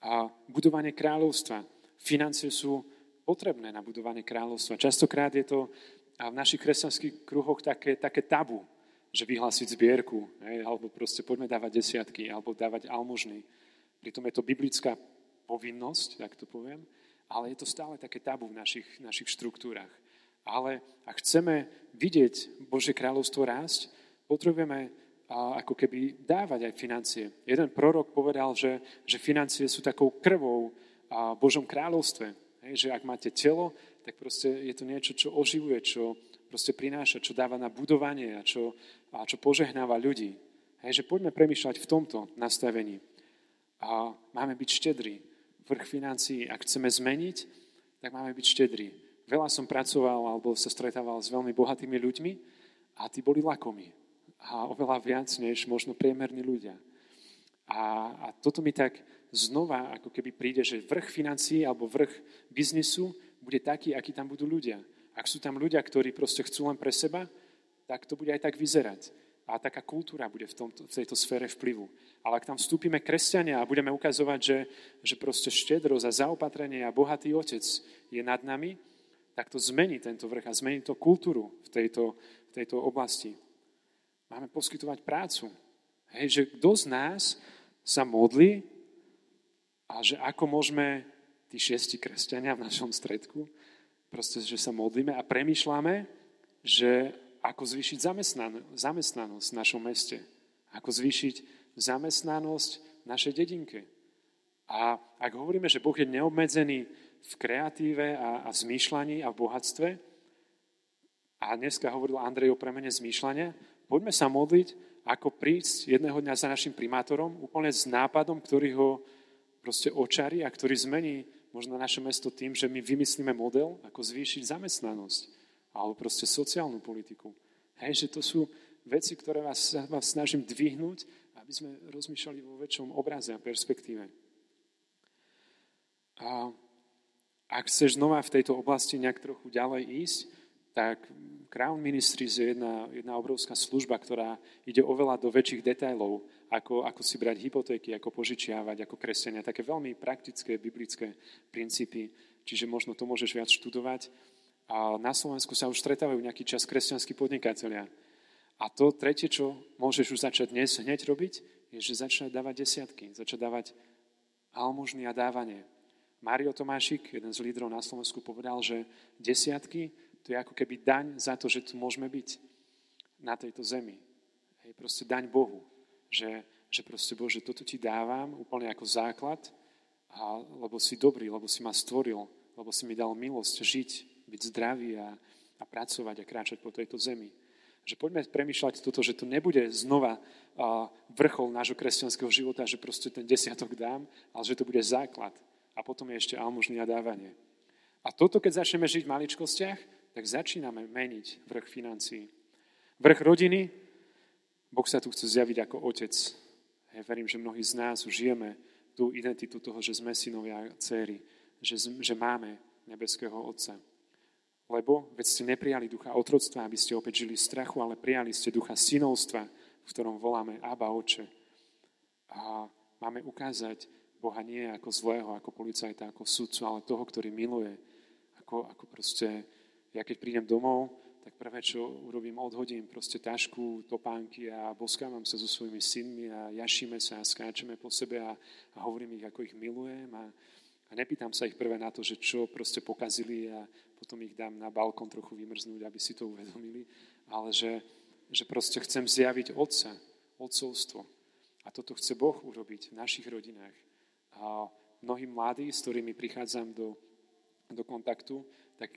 A budovanie kráľovstva. Financie sú potrebné na budovanie kráľovstva. Častokrát je to v našich kresťanských kruhoch také, také tabu, že vyhlásiť zbierku, hej, alebo proste poďme dávať desiatky, alebo dávať almužny. Pritom je to biblická povinnosť, tak to poviem, ale je to stále také tabu v našich, našich štruktúrach. Ale ak chceme vidieť Božie kráľovstvo rásť, potrebujeme ako keby dávať aj financie. Jeden prorok povedal, že, že financie sú takou krvou a Božom kráľovstve. Hej, že ak máte telo, tak proste je to niečo, čo oživuje, čo proste prináša, čo dáva na budovanie a čo, a čo požehnáva ľudí. Hej, že poďme premýšľať v tomto nastavení. A máme byť štedrí. Vrch financií, ak chceme zmeniť, tak máme byť štedrí veľa som pracoval alebo sa stretával s veľmi bohatými ľuďmi a tí boli lakomí. A oveľa viac než možno priemerní ľudia. A, a toto mi tak znova ako keby príde, že vrch financií alebo vrch biznisu bude taký, aký tam budú ľudia. Ak sú tam ľudia, ktorí proste chcú len pre seba, tak to bude aj tak vyzerať. A taká kultúra bude v, tomto, v tejto sfére vplyvu. Ale ak tam vstúpime kresťania a budeme ukazovať, že, že proste štedrosť a zaopatrenie a bohatý otec je nad nami, tak to zmení tento vrch a zmení to kultúru v tejto, v tejto oblasti. Máme poskytovať prácu. Hej, že kto z nás sa modlí a že ako môžeme, tí šiesti kresťania v našom stredku, proste, že sa modlíme a premýšľame, že ako zvýšiť zamestnanosť v našom meste. Ako zvýšiť zamestnanosť v našej dedinke. A ak hovoríme, že Boh je neobmedzený v kreatíve a, a v zmýšľaní a v bohatstve. A dneska hovoril Andrej o premene zmýšľania. Poďme sa modliť, ako prísť jedného dňa za našim primátorom, úplne s nápadom, ktorý ho proste očarí a ktorý zmení možno naše mesto tým, že my vymyslíme model, ako zvýšiť zamestnanosť alebo proste sociálnu politiku. Hej, že to sú veci, ktoré vás, vás snažím dvihnúť, aby sme rozmýšľali vo väčšom obraze a perspektíve. A ak chceš znova v tejto oblasti nejak trochu ďalej ísť, tak Crown Ministries je jedna, jedna obrovská služba, ktorá ide oveľa do väčších detailov, ako, ako si brať hypotéky, ako požičiavať, ako kresenia. Také veľmi praktické biblické princípy. Čiže možno to môžeš viac študovať. A na Slovensku sa už stretávajú nejaký čas kresťanskí podnikatelia. A to tretie, čo môžeš už začať dnes hneď robiť, je, že začať dávať desiatky, začať dávať almužny a dávanie. Mario Tomášik, jeden z lídrov na Slovensku, povedal, že desiatky to je ako keby daň za to, že tu môžeme byť na tejto zemi. Hej, proste daň Bohu. Že, že proste Bože, toto ti dávam úplne ako základ, a, lebo si dobrý, lebo si ma stvoril, lebo si mi dal milosť žiť, byť zdravý a, a pracovať a kráčať po tejto zemi. Že poďme premýšľať toto, že to nebude znova vrchol nášho kresťanského života, že proste ten desiatok dám, ale že to bude základ a potom je ešte almužný a dávanie. A toto, keď začneme žiť v maličkostiach, tak začíname meniť vrch financií. Vrch rodiny, Boh sa tu chce zjaviť ako otec. Ja verím, že mnohí z nás už žijeme tú identitu toho, že sme synovia a dcery, že, že máme nebeského Otca. Lebo veď ste neprijali ducha otroctva, aby ste opäť žili strachu, ale prijali ste ducha synovstva, v ktorom voláme Abba Oče. A máme ukázať, Boha nie ako zlého, ako policajta, ako sudcu, ale toho, ktorý miluje. Ako, ako proste, ja keď prídem domov, tak prvé, čo urobím, odhodím proste tašku, topánky a boskávam sa so svojimi synmi a jašíme sa a skáčeme po sebe a, a hovorím ich, ako ich milujem a, a nepýtam sa ich prvé na to, že čo proste pokazili a potom ich dám na balkón trochu vymrznúť, aby si to uvedomili, ale že, že proste chcem zjaviť Otca, Otcovstvo. A toto chce Boh urobiť v našich rodinách. A mnohí mladí, s ktorými prichádzam do, do kontaktu, tak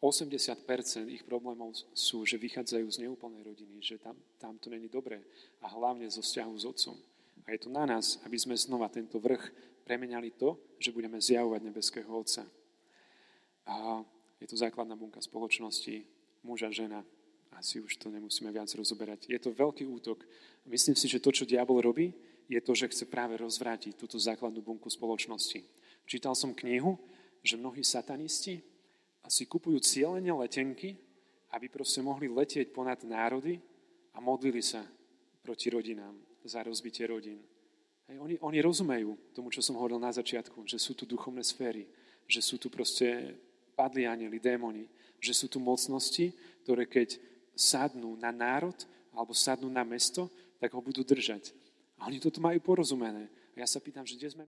80% ich problémov sú, že vychádzajú z neúplnej rodiny, že tam, tam to není dobré a hlavne zo vzťahu s otcom. A je to na nás, aby sme znova tento vrch premenali to, že budeme zjavovať nebeského Otca. A je to základná bunka spoločnosti, muža, žena. Asi už to nemusíme viac rozoberať. Je to veľký útok. Myslím si, že to, čo diabol robí, je to, že chce práve rozvrátiť túto základnú bunku spoločnosti. Čítal som knihu, že mnohí satanisti si kupujú cieľene letenky, aby proste mohli letieť ponad národy a modlili sa proti rodinám, za rozbitie rodín. Hej, oni, oni rozumejú tomu, čo som hovoril na začiatku, že sú tu duchovné sféry, že sú tu proste padli anieli, démoni, že sú tu mocnosti, ktoré keď sadnú na národ alebo sadnú na mesto, tak ho budú držať. A oni toto majú porozumené. A ja sa pýtam, že kde sme